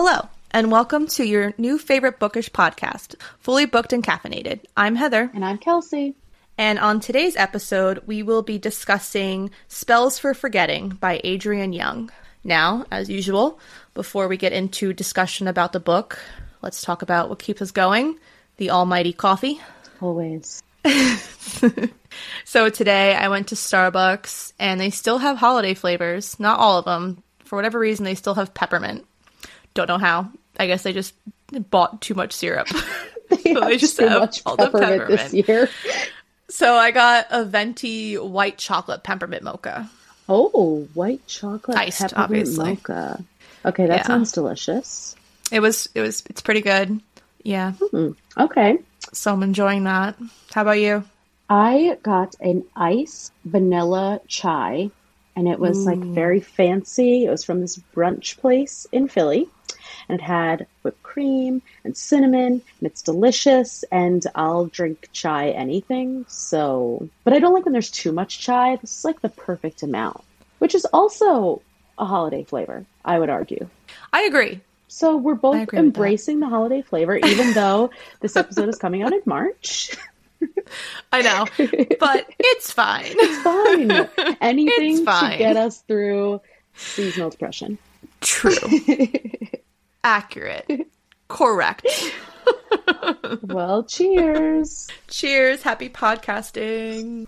Hello, and welcome to your new favorite bookish podcast, Fully Booked and Caffeinated. I'm Heather. And I'm Kelsey. And on today's episode, we will be discussing Spells for Forgetting by Adrienne Young. Now, as usual, before we get into discussion about the book, let's talk about what keeps us going the almighty coffee. Always. so today I went to Starbucks and they still have holiday flavors. Not all of them. For whatever reason, they still have peppermint. Don't know how. I guess they just bought too much syrup. they, so they just too much peppermint, peppermint this year. So I got a venti white chocolate peppermint mocha. Oh, white chocolate Iced, peppermint obviously. mocha. Okay, that yeah. sounds delicious. It was. It was. It's pretty good. Yeah. Mm, okay. So I'm enjoying that. How about you? I got an ice vanilla chai, and it was Ooh. like very fancy. It was from this brunch place in Philly, and it had whipped cream and cinnamon, and it's delicious. And I'll drink chai anything. So, but I don't like when there's too much chai. This is like the perfect amount, which is also a holiday flavor. I would argue. I agree. So we're both embracing the holiday flavor, even though this episode is coming out in March. I know, but it's fine. It's fine. Anything it's fine. to get us through seasonal depression. True. Accurate. Correct. well, cheers. Cheers. Happy podcasting.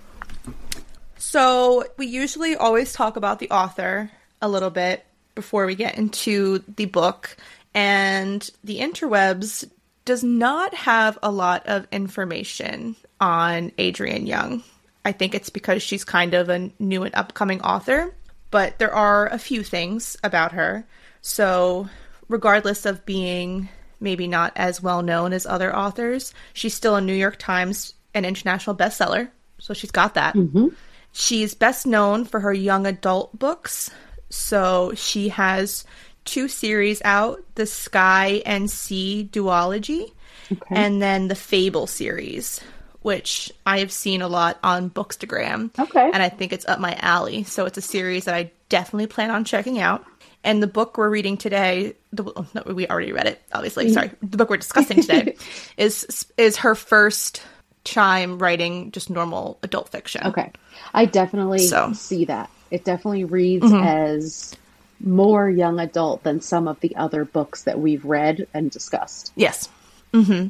So, we usually always talk about the author a little bit before we get into the book. And the interwebs does not have a lot of information on Adrienne Young. I think it's because she's kind of a new and upcoming author, but there are a few things about her. So, regardless of being maybe not as well known as other authors, she's still a New York Times and international bestseller. So, she's got that. Mm-hmm. She's best known for her young adult books. So, she has two series out the Sky and Sea duology, okay. and then the Fable series, which I have seen a lot on Bookstagram. Okay. And I think it's up my alley. So it's a series that I definitely plan on checking out. And the book we're reading today, the, oh, no, we already read it, obviously. Mm-hmm. Sorry, the book we're discussing today is is her first time writing just normal adult fiction. Okay, I definitely so. see that. It definitely reads mm-hmm. as more young adult than some of the other books that we've read and discussed. Yes. Mm-hmm.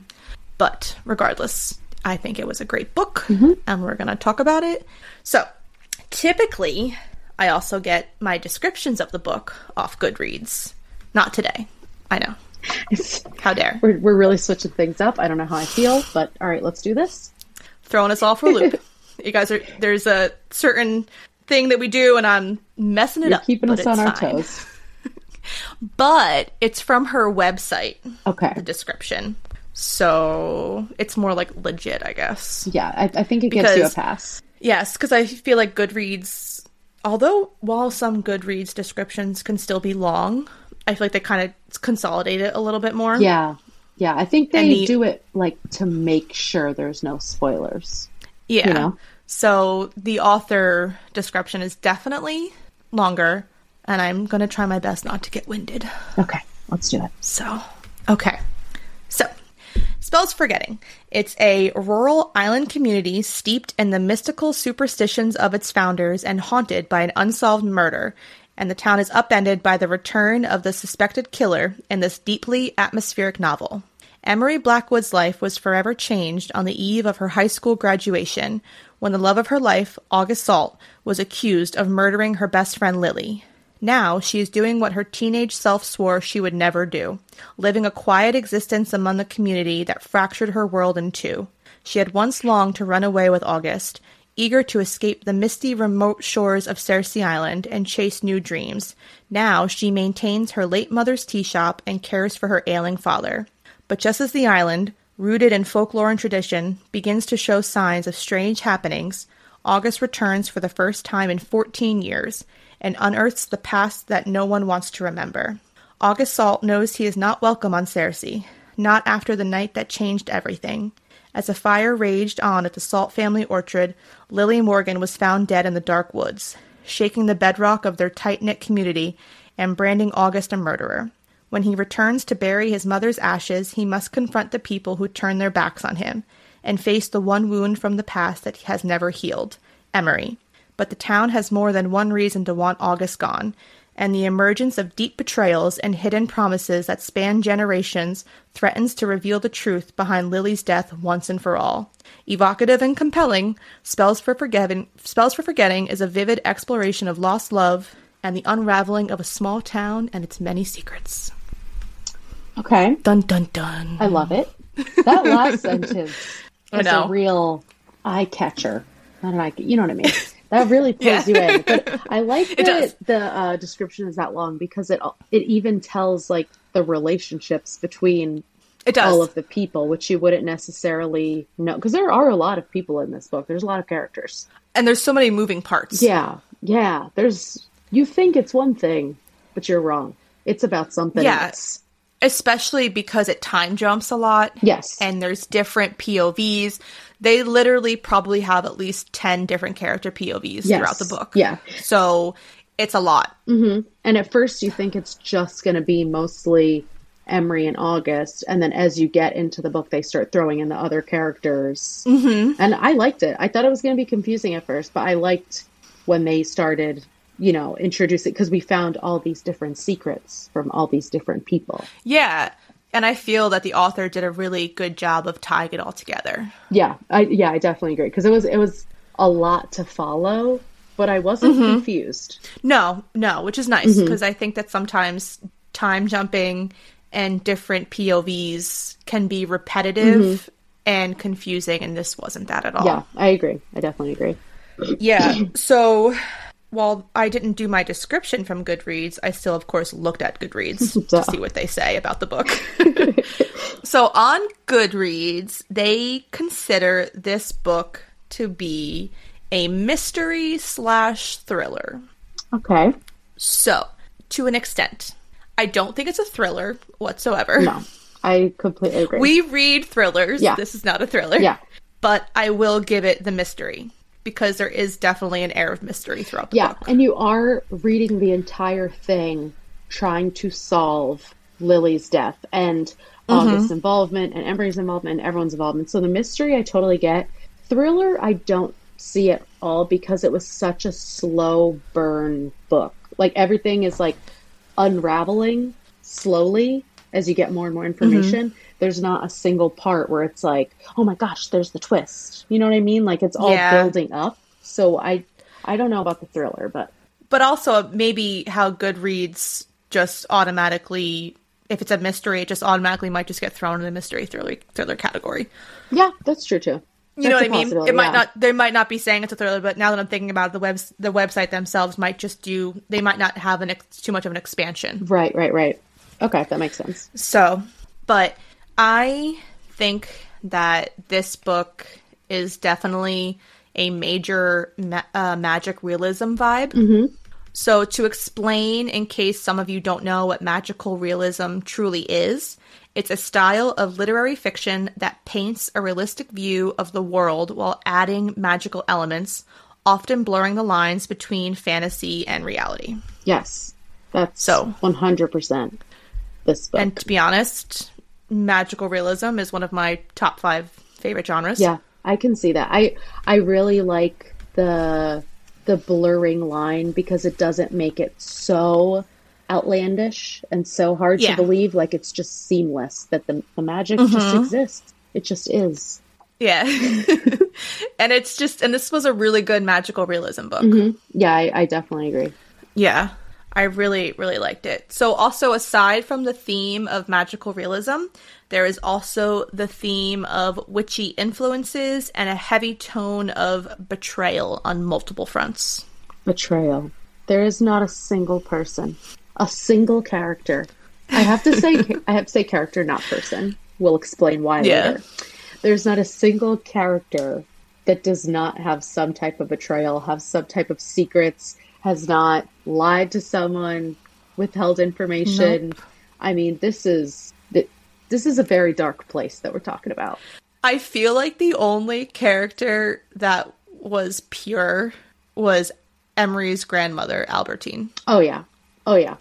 But regardless, I think it was a great book, mm-hmm. and we're going to talk about it. So, typically, I also get my descriptions of the book off Goodreads. Not today. I know. How dare. We're, we're really switching things up. I don't know how I feel, but all right, let's do this. Throwing us all for a loop. you guys are, there's a certain thing that we do, and I'm messing it You're up. Keeping us on our fine. toes. but it's from her website. Okay. The description. So it's more like legit, I guess. Yeah, I, I think it gives you a pass. Yes, because I feel like Goodreads, although while some Goodreads descriptions can still be long, I feel like they kind of consolidate it a little bit more. Yeah, yeah. I think they the, do it like to make sure there's no spoilers. Yeah. You know? So the author description is definitely longer, and I'm going to try my best not to get winded. Okay, let's do it. So, okay. Spells Forgetting. It's a rural island community steeped in the mystical superstitions of its founders and haunted by an unsolved murder, and the town is upended by the return of the suspected killer in this deeply atmospheric novel. Emery Blackwood's life was forever changed on the eve of her high school graduation when the love of her life, August Salt, was accused of murdering her best friend Lily. Now she is doing what her teenage self swore she would never do living a quiet existence among the community that fractured her world in two. She had once longed to run away with August, eager to escape the misty, remote shores of Saoirse Island and chase new dreams. Now she maintains her late mother's tea shop and cares for her ailing father. But just as the island, rooted in folklore and tradition, begins to show signs of strange happenings, August returns for the first time in 14 years and unearths the past that no one wants to remember. August Salt knows he is not welcome on Saoirse, not after the night that changed everything. As a fire raged on at the Salt family orchard, Lily Morgan was found dead in the dark woods, shaking the bedrock of their tight knit community and branding August a murderer. When he returns to bury his mother's ashes, he must confront the people who turn their backs on him and face the one wound from the past that he has never healed Emery. But the town has more than one reason to want August gone, and the emergence of deep betrayals and hidden promises that span generations threatens to reveal the truth behind Lily's death once and for all. Evocative and compelling, Spells for Forgetting, Spells for Forgetting is a vivid exploration of lost love and the unraveling of a small town and its many secrets. Okay. Dun dun dun. I love it. That last sentence I is a real eye catcher. Not an eye, you know what I mean? That really pulls you in. But I like It that the uh, description is that long because it it even tells like the relationships between It does. all of the people, which you wouldn't necessarily know because there are a lot of people in this book. There's a lot of characters. and there's so many moving parts. Yeah, yeah. There's you think it's one thing, but you're wrong. It's about something Yeah. else. Especially because it time jumps a lot. Yes. And there's different POVs. They literally probably have at least 10 different character POVs Yes. throughout the book. Yeah. So it's a lot. And at first, you think it's just going to be mostly Emery and August, and then as you get into the book, they start throwing in the other characters. Mm-hmm. And I liked it. I thought it was going to be confusing at first, but I liked when they started, you know, introduce it because we found all these different secrets from all these different people. Yeah. And I feel that the author did a really good job of tying it all together. Yeah, I yeah, I definitely agree because it was it was a lot to follow, but I wasn't confused. No, no, which is nice Mm-hmm. because I think that sometimes time jumping and different POVs can be repetitive and confusing, and this wasn't that at all. Mm-hmm. Yeah, I agree. I definitely agree. Yeah. So while I didn't do my description from Goodreads, I still, of course, looked at Goodreads to see what they say about the book. so on Goodreads, they consider this book to be a mystery slash thriller. Okay. So, to an extent, I don't think it's a thriller whatsoever. No, I completely agree. We read thrillers. Yeah. This is not a thriller. Yeah. But I will give it the mystery because there is definitely an air of mystery throughout the Yeah, book. and you are reading the entire thing trying to solve Lily's death and mm-hmm. August's involvement and Emery's involvement and everyone's involvement. So the mystery I totally get. Thriller I don't see at all because it was such a slow burn book. Like everything is like unraveling slowly as you get more and more mm-hmm. information. There's not a single part where it's like, "Oh my gosh, there's the twist." You know what I mean? Like it's all Yeah. building up. So I I don't know about the thriller, but But also uh, maybe how Goodreads just automatically, if it's a mystery, it just automatically might just get thrown in the mystery thriller thriller category. yeah, that's true too. You know what I mean? It might not. They might not be saying it's a thriller, but now that I'm thinking about it, the webs, the website themselves might just do. They might not have an ex- too much of an expansion. Right, right, right. Okay, that makes sense. So, but I think that this book is definitely a major ma- uh, magic realism vibe. So, to explain, in case some of you don't know what magical realism truly is, it's a style of literary fiction that paints a realistic view of the world while adding magical elements, often blurring the lines between fantasy and reality. Yes, that's So- one hundred percent this book. And to be honest, magical realism is one of my top five favorite genres. yeah, I can see that. I I really like the the blurring line because it doesn't make it so outlandish and so hard Yeah. to believe. Like it's just seamless that the the magic just mm-hmm. exists. It just is. Yeah. and it's just, and this was a really good magical realism book. Mm-hmm. Yeah, I, I definitely agree. Yeah. I really, really liked it. So, also, aside from the theme of magical realism, there is also the theme of witchy influences and a heavy tone of betrayal on multiple fronts. betrayal. There is not a single person, a single character. I have to say, I have to say character, not person. We'll explain why Yeah. later. There's not a single character that does not have some type of betrayal, have some type of secrets, has not lied to someone, withheld information. I mean, this is this is a very dark place that we're talking about. I feel like the only character that was pure was Emery's grandmother, Albertine. Oh yeah, oh yeah.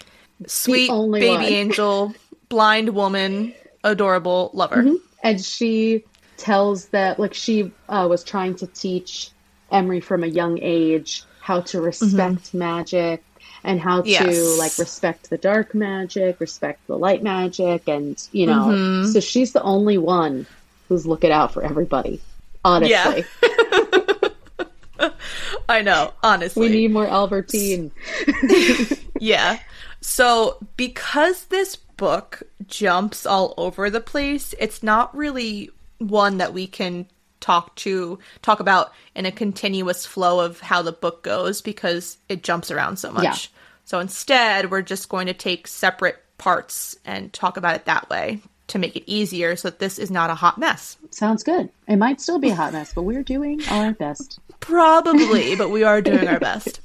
Sweet only baby one. angel. blind woman, adorable lover. and she tells that like she uh, was trying to teach Emery from a young age how to mm-hmm. respect magic and how to like respect the dark magic, respect the light magic, and you know, mm-hmm. so she's the only one who's looking out for everybody. Honestly, I know, honestly. we need more Albertine. Yeah. So, because this book jumps all over the place, it's not really one that we can talk to talk about in a continuous flow of how the book goes because it jumps around so much. Yeah. So instead, we're just going to take separate parts and talk about it that way to make it easier so that this is not a hot mess. Sounds good. It might still be a hot mess, but we're doing our best. Probably, but we are doing our best.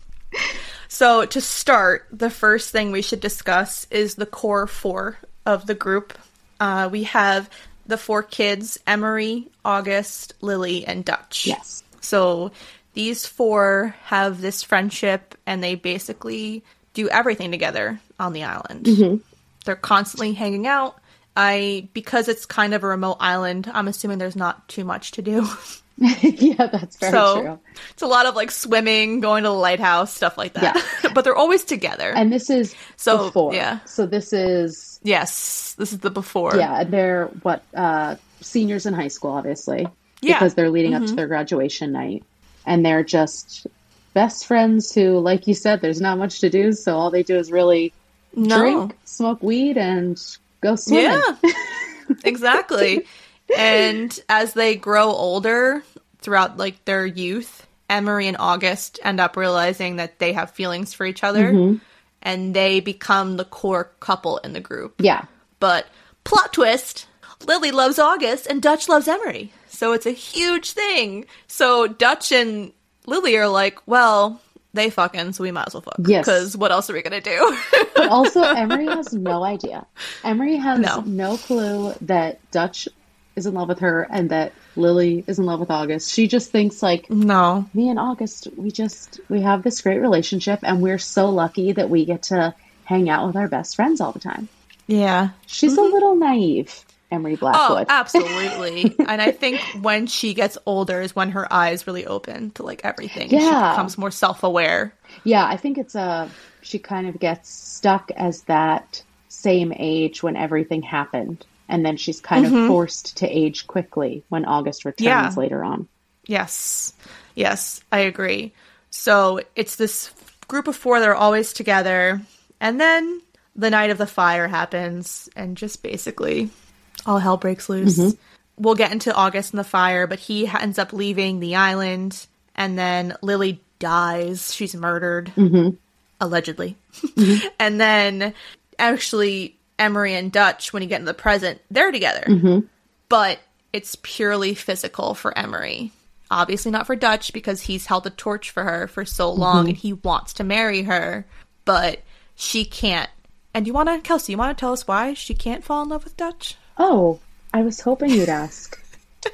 So, to start, the first thing we should discuss is the core four of the group. Uh, we have the four kids Emery, August, Lily, and Dutch. Yes. So, these four have this friendship and they basically do everything together on the island. Mm-hmm. They're constantly hanging out. I because it's kind of a remote island, I'm assuming there's not too much to do. yeah, that's very so true. it's a lot of like swimming, going to the lighthouse, stuff like that. Yeah. but they're always together. And this is So, before. yeah. So this is yes, this is the before. yeah, and they're what uh seniors in high school, obviously. Yeah. Because they're leading up to their graduation night. And they're just best friends who, like you said, there's not much to do, so all they do is really No. drink, smoke weed, and go swimming. Yeah, exactly. And as they grow older throughout like their youth, Emery and August end up realizing that they have feelings for each other, Mm-hmm. and they become the core couple in the group. Yeah. But plot twist Lily loves August and Dutch loves Emery. So it's a huge thing. So Dutch and Lily are like, well, they fucking, so we might as well fuck. Yes. Because what else are we going to do? But also, Emery has no idea. Emery has No. no. clue that Dutch is in love with her and that Lily is in love with August. She just thinks like no. me and August, we just we have this great relationship, and we're so lucky that we get to hang out with our best friends all the time. Yeah. She's a mm-hmm. little naive, Emery Blackwood. Oh, absolutely. and I think when she gets older is when her eyes really open to like everything. She Yeah. becomes more self aware. yeah, I think it's a she kind of gets stuck as that same age when everything happened, and then she's kind of mm-hmm. forced to age quickly when August returns Yeah. later on. Yes. Yes, I agree. So it's this group of four that are always together. And then the night of the fire happens, and just basically all hell breaks loose. Mm-hmm. We'll get into August and the fire, but he ends up leaving the island, and then Lily dies. She's murdered, mm-hmm. allegedly. and then actually, Emery and Dutch, when you get into the present, they're together mm-hmm. but it's purely physical for Emery. Obviously, not for Dutch because he's held the torch for her for so mm-hmm. long and he wants to marry her, but she can't. And you want to, Kelsey, you want to tell us why she can't fall in love with Dutch? Oh, I was hoping you'd ask.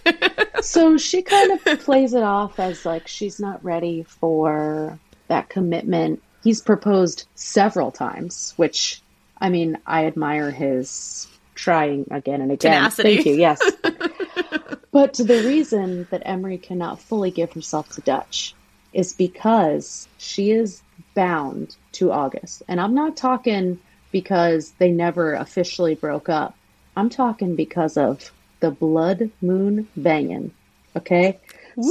so she kind of plays it off as like she's not ready for that commitment. He's proposed several times, which I mean, I admire his trying again and again. Tenacity. Thank you. Yes. but the reason that Emery cannot fully give herself to Dutch is because she is bound to August. And I'm not talking because they never officially broke up. I'm talking because of the blood moon banging. Okay?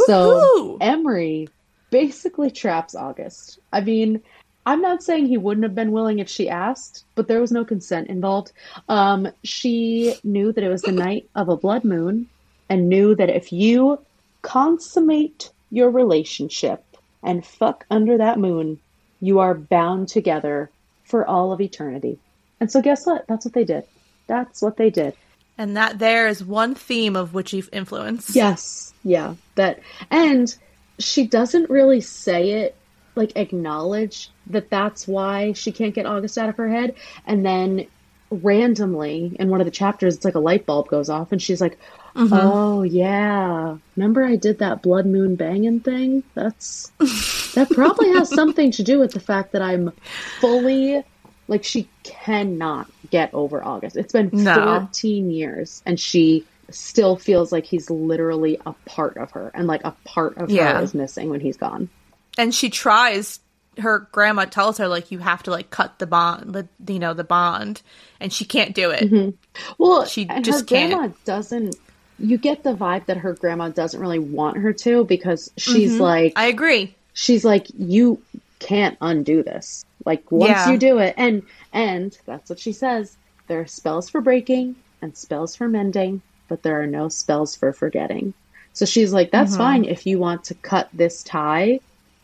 So Emery basically traps August. I mean, I'm not saying he wouldn't have been willing if she asked, but there was no consent involved. Um, she knew that it was the night of a blood moon and knew that if you consummate your relationship and fuck under that moon, you are bound together for all of eternity. And so, guess what? That's what they did. That's what they did. And that there is one theme of witchy influence. Yes. Yeah. That and she doesn't really say it like acknowledge that that's why she can't get August out of her head and then randomly in one of the chapters it's like a light bulb goes off and she's like mm-hmm. oh yeah remember i did that blood moon banging thing that's that probably has something to do with the fact that i'm fully Like she cannot get over August. It's been No. 14 years and she still feels like he's literally a part of her and like a part of Yeah. her is missing when he's gone. and she tries her grandma tells her like you have to like cut the bond the you know the bond and she can't do it. Mm-hmm. Well, She just her can't. grandma doesn't you get the vibe that her grandma doesn't really want her to because she's mm-hmm. like i agree. she's like you can't undo this. Like once Yeah. you do it and and that's what she says there are spells for breaking and spells for mending but there are no spells for forgetting. So she's like that's mm-hmm. fine if you want to cut this tie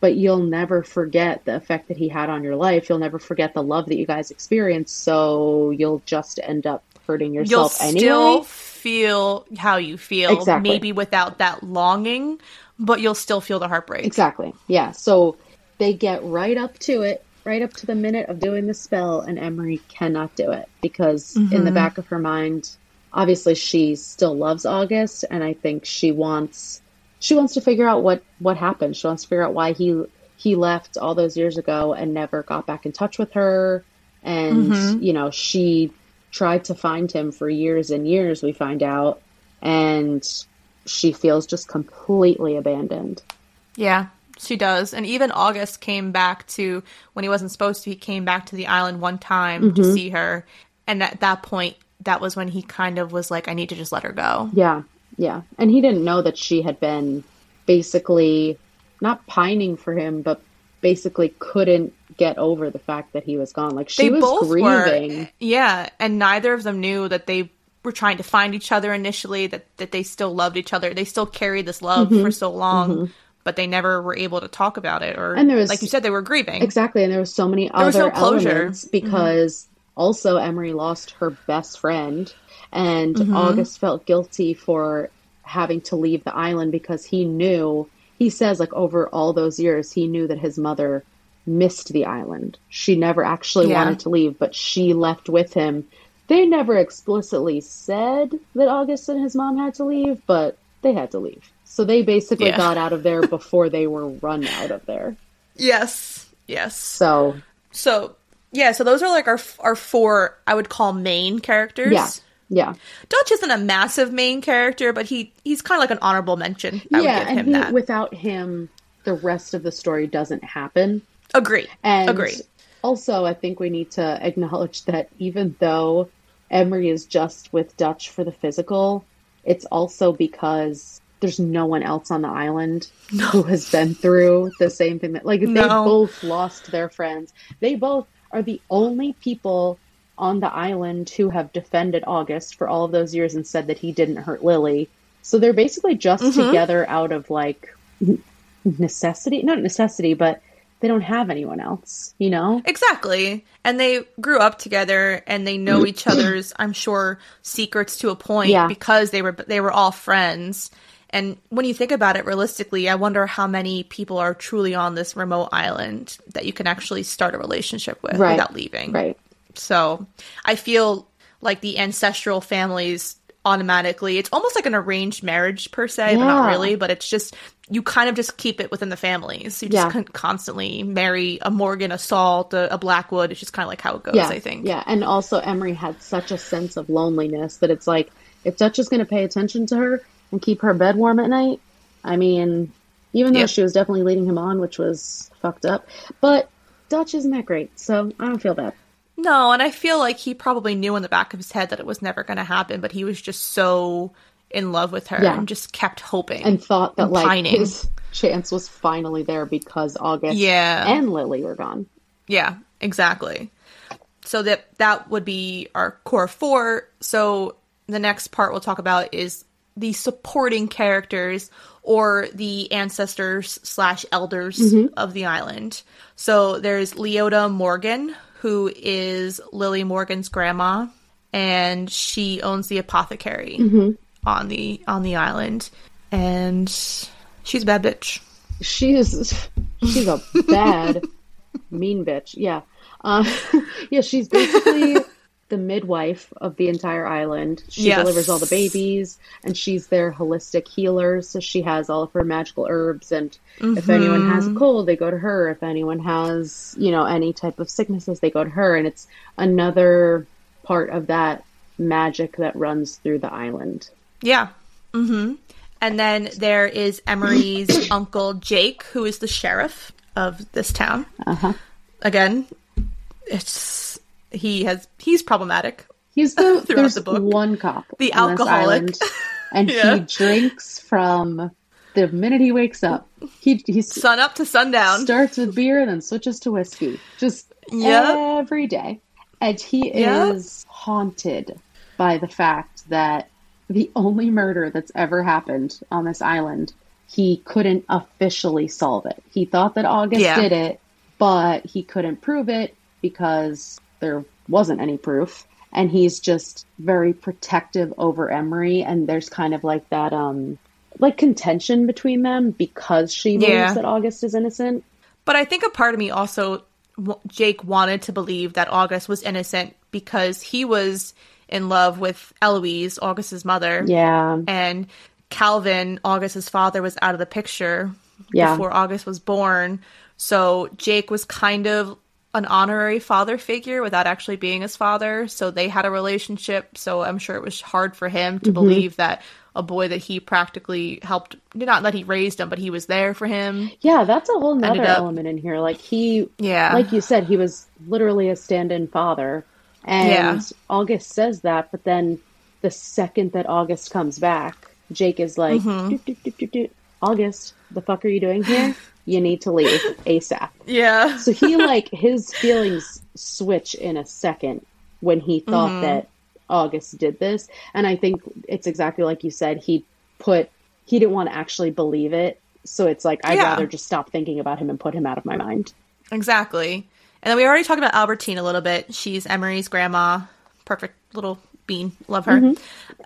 but you'll never forget the effect that he had on your life you'll never forget the love that you guys experienced so you'll just end up hurting yourself anyway. you'll anyway still feel how you feel Exactly. maybe without that longing but you'll still feel the heartbreak Exactly. Yeah. So they get right up to it, right up to the minute of doing the spell, and Emery cannot do it because in the mm-hmm. back of her mind, obviously she still loves August, and I think she wants she wants to figure out what what happened. She wants to figure out why he he left all those years ago and never got back in touch with her, and you know she tried to find him for years and years. We find out, and she feels just completely abandoned. Yeah, she does. And even August came back to when he wasn't supposed to, he came back to the island one time Mm-hmm. to see her. And at that point, that was when he kind of was like, I need to just let her go. Yeah, yeah. And he didn't know that she had been basically not pining for him, but basically couldn't get over the fact that he was gone. Like she They was both grieving. were. Yeah. And neither of them knew that they were trying to find each other initially, that, that they still loved each other. They still carried this love Mm-hmm. for so long. But they never were able to talk about it, or And there was- like you said, they were grieving. Exactly, and there was so many was other no closure. Mm-hmm. because also Emery lost her best friend, and Mm-hmm. August felt guilty for having to leave the island because he knew. He says like over all those years, he knew that his mother missed the island. She never actually Yeah. wanted to leave, but she left with him. They never explicitly said that August and his mom had to leave, but they had to leave. So they basically Yeah. got out of there before they were run out of there. yes. Yes. So So yeah, so those are like our our four I would call main characters. Yeah. Yeah. Dutch isn't a massive main character, but he he's kind of like an honorable mention. I yeah. would give And him he, that. without him, the rest of the story doesn't happen. Agree. And Agree. also, I think we need to acknowledge that even though Emery is just with Dutch for the physical, it's also because there's no one else on the island who has been through the same thing that like they both lost their friends. They both are the only people on the island who have defended August for all of those years and said that he didn't hurt Lily. So they're basically just Mm-hmm. together out of like necessity, not necessity, but they don't have anyone else, you know? Exactly. And they grew up together and they know each other's, I'm sure, secrets to a point Yeah. because they were they were all friends. And when you think about it realistically, I wonder how many people are truly on this remote island that you can actually start a relationship with Right. without leaving. Right. So I feel like the ancestral families automatically, it's almost like an arranged marriage per se, but not really. But it's just, you kind of just keep it within the families. You just Yeah. couldn't constantly marry a Morgan, a Salt, a, a Blackwood. It's just kind of like how it goes, yeah, I think. Yeah, and also Emery had such a sense of loneliness that it's like if Dutch is going to pay attention to her and keep her bed warm at night, I mean, even though she was definitely leading him on, which was fucked up, but Dutch isn't that great, so I don't feel bad. No, and I feel like he probably knew in the back of his head that it was never going to happen, but he was just so in love with her Yeah. and just kept hoping. And thought that And like pining. his chance was finally there because August Yeah. and Lily were gone. Yeah, exactly. So that that would be our core four. So the next part we'll talk about is the supporting characters or the ancestors slash elders mm-hmm. of the island. So there's Leota Morgan, who is Lily Morgan's grandma, and she owns the apothecary on the on the island, and she's a bad bitch. She is she's a bad mean bitch. Yeah. Uh, yeah, she's basically the midwife of the entire island. She Yes. delivers all the babies, and she's their holistic healer. So she has all of her magical herbs, and if anyone has a cold, they go to her. If anyone has, you know, any type of sicknesses, they go to her. And it's another part of that magic that runs through the island. Yeah. Mm-hmm. And then there is Emery's uncle Jake, who is the sheriff of this town. Uh-huh. Again, it's he has he's problematic. He's the there's the book. one cop, The alcoholic. island, and Yeah. he drinks from the minute he wakes up. He he Sun up to sundown. starts with beer and then switches to whiskey, just Yep. every day, and he Yep. is haunted by the fact that the only murder that's ever happened on this island, he couldn't officially solve it. He thought that August Yeah. did it, but he couldn't prove it because there wasn't any proof. And he's just very protective over Emery, and there's kind of like that, um, like contention between them because she believes Yeah. that August is innocent. But I think a part of me also, Jake wanted to believe that August was innocent because he was in love with Eloise, August's mother. Yeah, And Calvin, August's father, was out of the picture Yeah. before August was born. So Jake was kind of an honorary father figure without actually being his father. So they had a relationship. So I'm sure it was hard for him Mm-hmm. to believe that a boy that he practically helped, not that he raised him, but he was there for him. yeah, that's a whole nother up- element in here. Like he, Yeah. like you said, he was literally a stand-in father, and Yeah. August says that. But then the second that August comes back, Jake is like, Mm-hmm. "Doot, doot, doot, doot, doot. "August, the fuck are you doing here? You need to leave ASAP." Yeah. So he like his feelings switch in a second when he thought Mm-hmm. that August did this, and I think it's exactly like you said. He put he didn't want to actually believe it, so it's like I'd Yeah. rather just stop thinking about him and put him out of my mind. Exactly. And then we already talked about Albertine a little bit. She's Emery's grandma. Perfect little bean. Love her.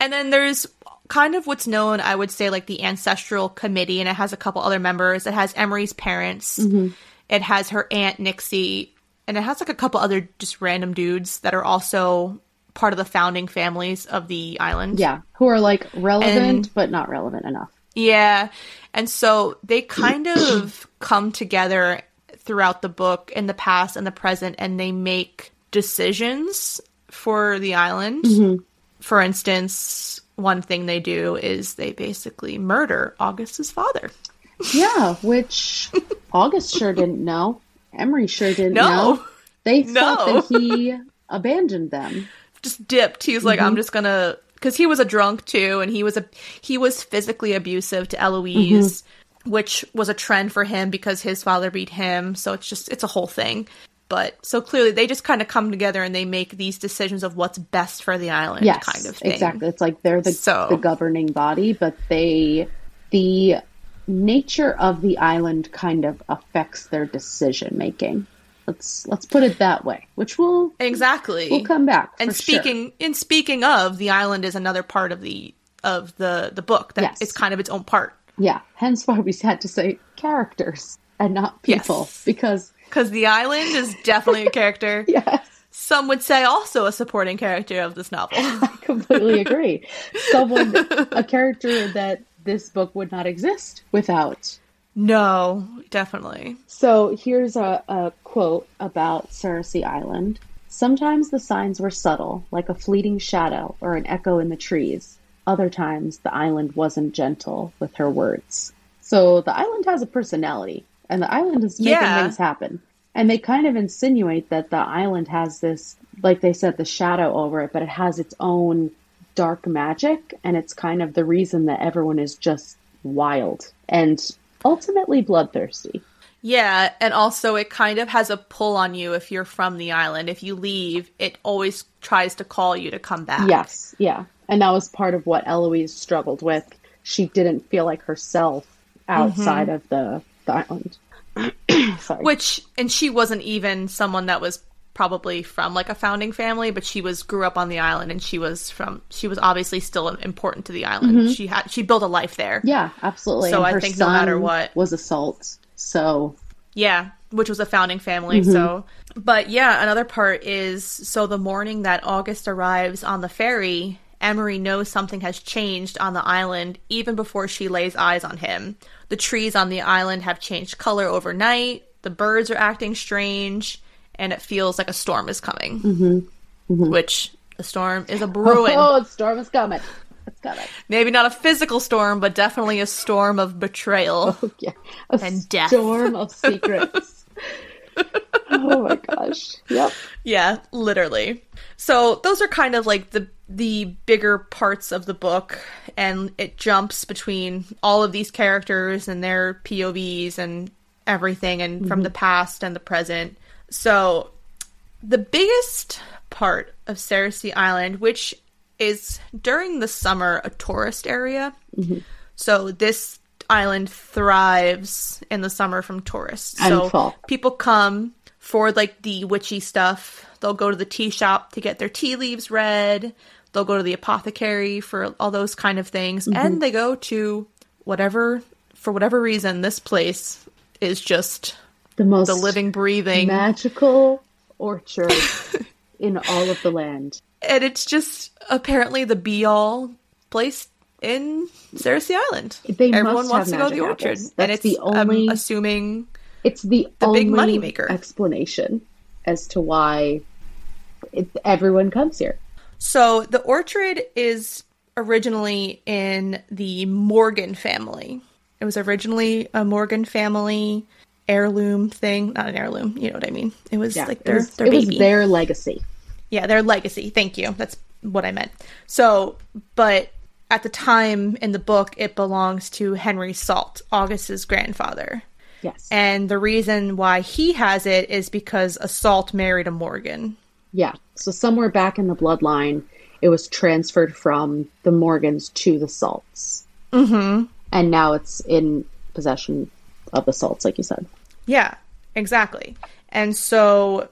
and then there's kind of what's known, I would say, like the ancestral committee, and it has a couple other members. It has Emery's parents. Mm-hmm. It has her aunt Nixie, and it has like a couple other just random dudes that are also part of the founding families of the island. Yeah, who are like relevant And- but not relevant enough. Yeah. And so they kind of come together throughout the book in the past and the present and they make decisions for the island. Mm-hmm. For instance, one thing they do is they basically murder August's father. Yeah, which August sure didn't know. Emery sure didn't No. know. They thought that he abandoned them. Just dipped. He was like, I'm mm-hmm. just gonna because he was a drunk too, and he was a he was physically abusive to Eloise, mm-hmm. which was a trend for him because his father beat him. So it's just it's a whole thing. But so clearly they just kind of come together and they make these decisions of what's best for the island, Yes, kind of thing. exactly. It's like they're the So- the governing body, but they the nature of the island kind of affects their decision making. Let's let's put it that way, which we'll Exactly. we'll come back. and for sure. speaking in speaking of, the island is another part of the of the the book that Yes. it's kind of its own part. yeah, hence why we had to say characters and not people Yes. because Because the island is definitely a character. yes, Some would say also a supporting character of this novel. I completely agree. Someone, a character that this book would not exist without. no, definitely. So here's a, a quote about Saoirse Island. Sometimes the signs were subtle, like a fleeting shadow or an echo in the trees. Other times the island wasn't gentle with her words. So the island has a personality, and the island is making Yeah. things happen. And they kind of insinuate that the island has this, like they said, the shadow over it, but it has its own dark magic, and it's kind of the reason that everyone is just wild and ultimately bloodthirsty. Yeah, and also it kind of has a pull on you if you're from the island. If you leave, it always tries to call you to come back. Yes, yeah. And that was part of what Eloise struggled with. She didn't feel like herself mm-hmm. outside of the, the island. Sorry. Which and she wasn't even someone that was probably from like a founding family, but she was grew up on the island and she was from she was obviously still important to the island. Mm-hmm. She had she built a life there. yeah, absolutely. So And I think no matter what- was a Salt. So Yeah. which was a founding family. Mm-hmm. So, but yeah, another part is so the morning that August arrives on the ferry, Emery knows something has changed on the island even before she lays eyes on him. The trees on the island have changed color overnight, the birds are acting strange, and it feels like a storm is coming. Mm-hmm. Which a storm is a brewing. Oh, a storm is coming. It's coming. Maybe not a physical storm, but definitely a storm of betrayal. Oh, yeah. A And death. storm of secrets. oh my gosh. Yep. Yeah, literally. So those are kind of like the the bigger parts of the book and it jumps between all of these characters and their POVs and everything and from mm-hmm. the past and the present. So the biggest part of Saoirse Island, which is during the summer a tourist area. Mm-hmm. So this island thrives in the summer from tourists. And so fall. people come for like the witchy stuff. They'll go to the tea shop to get their tea leaves read. They'll go to the apothecary for all those kind of things. Mm-hmm. And they go to whatever for whatever reason this place is just The most the living breathing magical orchard in all of the land. and it's just apparently the be all place in Saoirse Island. They Everyone wants to go to the orchard, apples. and it's the um, only- I'm assuming It's the, The only big moneymaker. explanation as to why it, everyone comes here. So the orchard is originally in the Morgan family. It was originally a Morgan family heirloom thing, not an heirloom. You know what I mean? It was Yeah, like it their was, their it was their legacy. Yeah, their legacy. Thank you. That's what I meant. So, but at the time in the book, it belongs to Henry Salt, August's grandfather. Yes. And the reason why he has it is because a Salt married a Morgan. Yeah. So somewhere back in the bloodline, it was transferred from the Morgans to the Salts. Mm-hmm. And now it's in possession of the Salts, like you said. Yeah, exactly. And so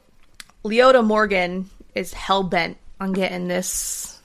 Leota Morgan is hell bent on getting this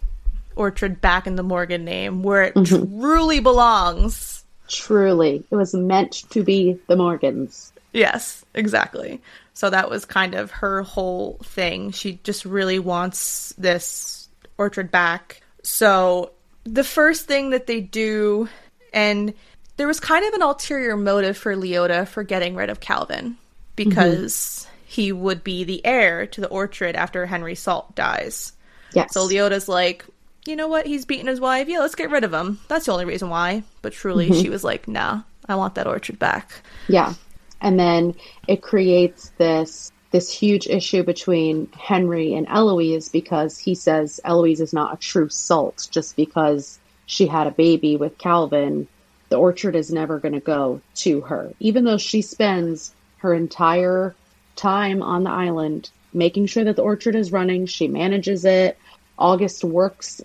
orchard back in the Morgan name where it mm-hmm. truly belongs. Truly, it was meant to be the Morgans. Yes, exactly. So that was kind of her whole thing. She just really wants this orchard back. So the first thing that they do, and there was kind of an ulterior motive for Leota for getting rid of Calvin because mm-hmm. he would be the heir to the orchard after Henry Salt dies. Yes. So Leota's like, you know what? He's beaten his wife. Yeah, let's get rid of him. That's the only reason why. But truly, mm-hmm. she was like, nah, I want that orchard back. Yeah. And then it creates this this huge issue between Henry and Eloise because he says Eloise is not a true Salt just because she had a baby with Calvin. The orchard is never going to go to her, even though she spends her entire time on the island making sure that the orchard is running. She manages it. August works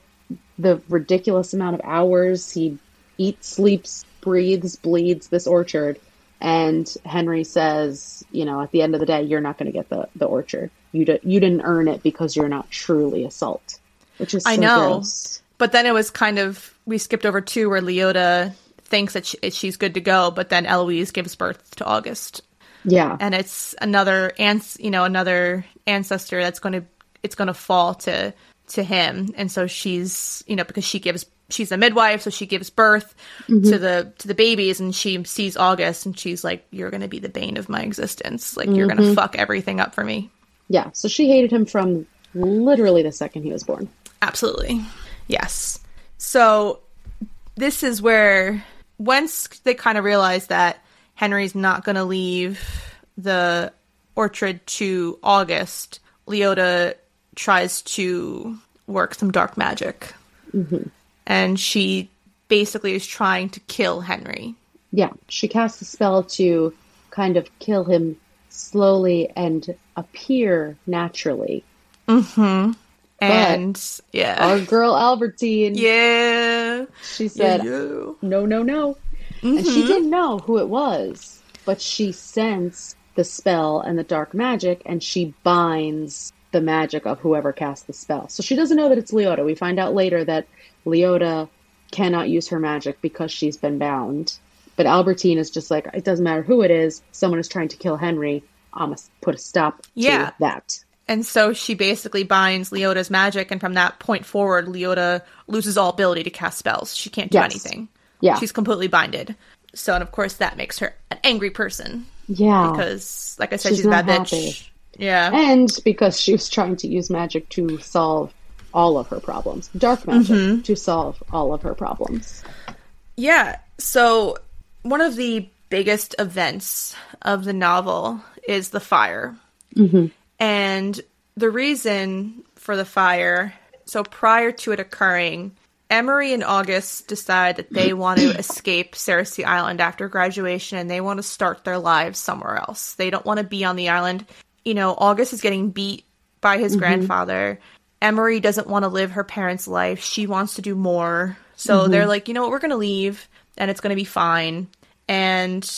the ridiculous amount of hours. He eats, sleeps, breathes, bleeds this orchard. And Henry says, you know, at the end of the day, you're not going to get the, the orchard. You, di- you didn't earn it because you're not truly a Salt, which is so I know. gross. But then it was kind of we skipped over two where Leota thinks that she, she's good to go, but then Eloise gives birth to August, Yeah. and it's another ans you know another ancestor that's going to it's going to fall to to him, and so she's you know because she gives she's a midwife, so she gives birth to mm-hmm. the to the babies, and she sees August, and she's like, "You're going to be the bane of my existence. Like you're going to mm-hmm. fuck everything up for me." yeah. So she hated him from literally the second he was born. Absolutely. Yes. So this is where once they kind of realize that Henry's not going to leave the orchard to August, Leota tries to work some dark magic. Mm-hmm. And she basically is trying to kill Henry. Yeah. She casts a spell to kind of kill him slowly and appear naturally. Mm-hmm. And yeah. Our girl Albertine, yeah. she said, Yeah. no, no, no. And she mm-hmm. didn't know who it was, but she sensed the spell and the dark magic, and she binds the magic of whoever cast the spell. So she doesn't know that it's Leota. We find out later that Leota cannot use her magic because she's been bound. But Albertine is just like, it doesn't matter who it is, someone is trying to kill Henry. I'm gonna put a stop Yeah. to that. And so she basically binds Leota's magic, and from that point forward, Leota loses all ability to cast spells. She can't do Yes. anything. Yeah. She's completely binded. So, and of course, that makes her an angry person Yeah. because, like I said, She's she's, a bad not bitch. Yeah. and because she was trying to use magic to solve all of her problems. Dark magic Mm-hmm. to solve all of her problems. Yeah. So one of the biggest events of the novel is the fire. And the reason for the fire, so prior to it occurring, Emery and August decide that they want to escape Saoirse Island after graduation and they want to start their lives somewhere else. They don't want to be on the island. You know, August is getting beat by his mm-hmm. grandfather. Emery doesn't want to live her parents' life. She wants to do more. So mm-hmm. they're like, you know what, we're going to leave and it's going to be fine. And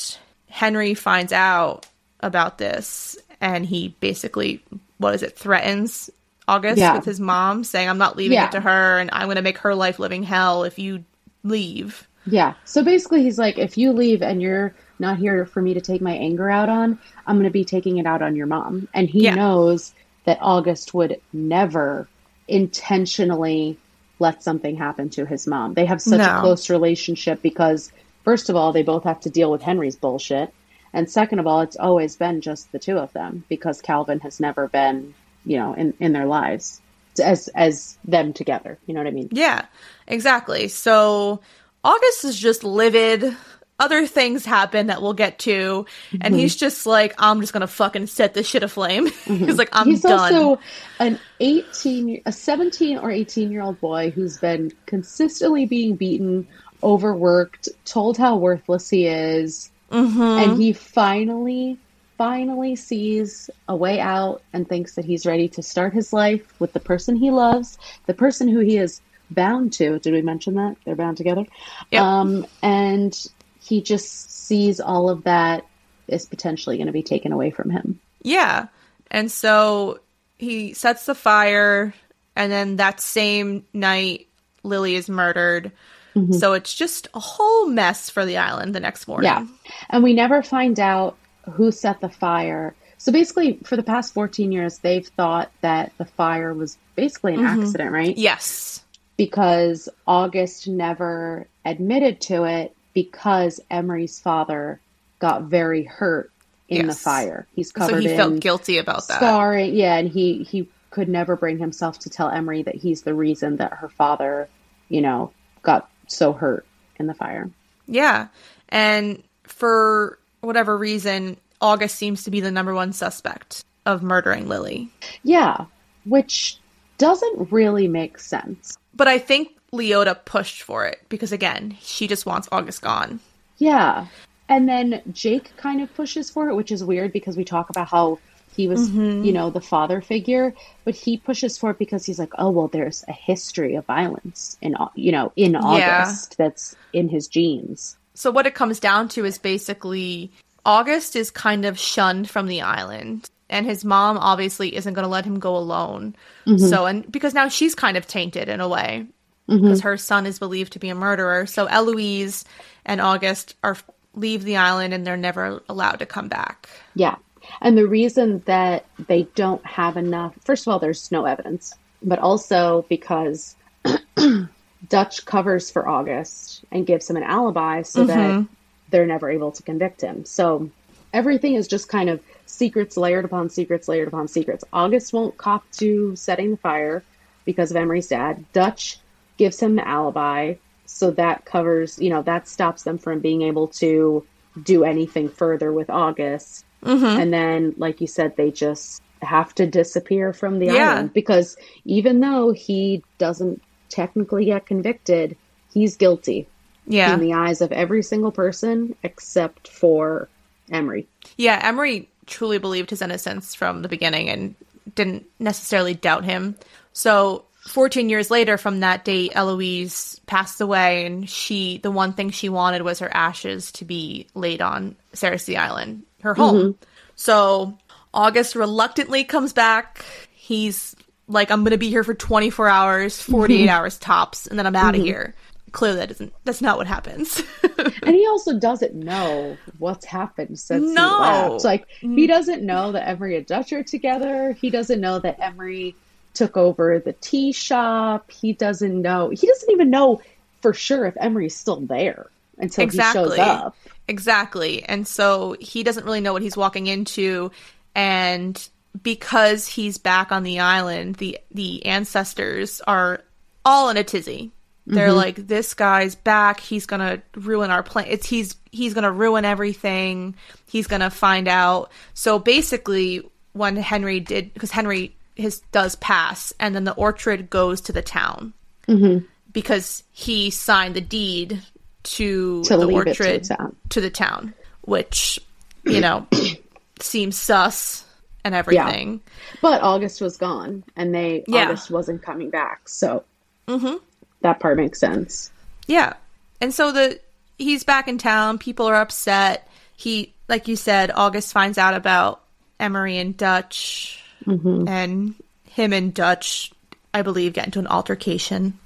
Henry finds out about this and he basically, what is it, threatens August Yeah. with his mom, saying, I'm not leaving Yeah. it to her and I'm going to make her life living hell if you leave. Yeah. So basically, he's like, if you leave and you're not here for me to take my anger out on, I'm going to be taking it out on your mom. And he Yeah. knows that August would never intentionally let something happen to his mom. They have such No. a close relationship because, first of all, they both have to deal with Henry's bullshit. And second of all, it's always been just the two of them because Calvin has never been, you know, in, in their lives as as them together. You know what I mean? Yeah, exactly. So August is just livid. Other things happen that we'll get to, and he's just like, I'm just gonna fucking set this shit aflame. he's like, I'm He's done. also an 18, a 17 or 18 year old boy who's been consistently being beaten, overworked, told how worthless he is. Mm-hmm. And he finally, finally sees a way out and thinks that he's ready to start his life with the person he loves, the person who he is bound to. Did we mention that? They're bound together. Yep. Um, and he just sees all of that is potentially going to be taken away from him. Yeah. And so he sets the fire, and then that same night, Lily is murdered. Mm-hmm. So it's just a whole mess for the island the next morning. Yeah. And we never find out who set the fire. So basically, for the past 14 years, they've thought that the fire was basically an accident, right? Yes. Because August never admitted to it because Emery's father got very hurt in the fire. He's covered. So he felt guilty about that. scarring. Yeah, and he he could never bring himself to tell Emery that he's the reason that her father, you know, got so hurt in the fire. Yeah. And for whatever reason, August seems to be the number one suspect of murdering Lily. Yeah, which doesn't really make sense. But I think Leota pushed for it because, again, she just wants August gone. Yeah. And then Jake kind of pushes for it, which is weird because we talk about how he was, mm-hmm. you know, the father figure, but he pushes for it because he's like, oh, well, there's a history of violence in, you know, in August that's in his genes. So, what it comes down to is basically August is kind of shunned from the island. And his mom obviously isn't going to let him go alone. Mm-hmm. So, and because now she's kind of tainted in a way, mm-hmm. because her son is believed to be a murderer. So, Eloise and August are leave the island and they're never allowed to come back. Yeah. And the reason that they don't have enough, first of all, there's no evidence, but also because Dutch covers for August and gives him an alibi so that mm-hmm. they're never able to convict him. So everything is just kind of secrets layered upon secrets layered upon secrets. August won't cop to setting the fire because of Emery's dad. Dutch gives him the alibi. So that covers, you know, that stops them from being able to do anything further with August. Mm-hmm. And then, like you said, they just have to disappear from the Yeah. island because even though he doesn't technically get convicted, he's guilty Yeah. in the eyes of every single person except for Emery. Yeah, Emery truly believed his innocence from the beginning and didn't necessarily doubt him. So, 14 years later from that date, Eloise passed away, and she, the one thing she wanted was her ashes to be laid on Saoirse Island, her home. Mm-hmm. So, August reluctantly comes back. He's like, I'm going to be here for 24 hours, 48 mm-hmm. hours tops, and then I'm out of mm-hmm. here. Clearly, that doesn't, that's not what happens. and he also doesn't know what's happened since No. he left. Like he mm. doesn't know that Emery and Dutch are together. He doesn't know that Emery took over the tea shop. He doesn't know. He doesn't even know for sure if Emery's still there until he shows Exactly. up. Exactly. And so he doesn't really know what he's walking into and because he's back on the island, the the ancestors are all in a tizzy. They're mm-hmm. like this guy's back, he's going to ruin our plan. It's he's he's going to ruin everything. He's going to find out. So basically when Henry did because Henry his does pass and then the orchard goes to the town. Mm-hmm. Because he signed the deed to, To the it to orchard the to the town, which you know seems sus and everything. But August was gone, and they Yeah. August wasn't coming back, so mm-hmm. That part makes sense. Yeah. And so the he's back in town, people are upset. He like you said, August finds out about Emery and Dutch mm-hmm. and him and Dutch I believe get into an altercation.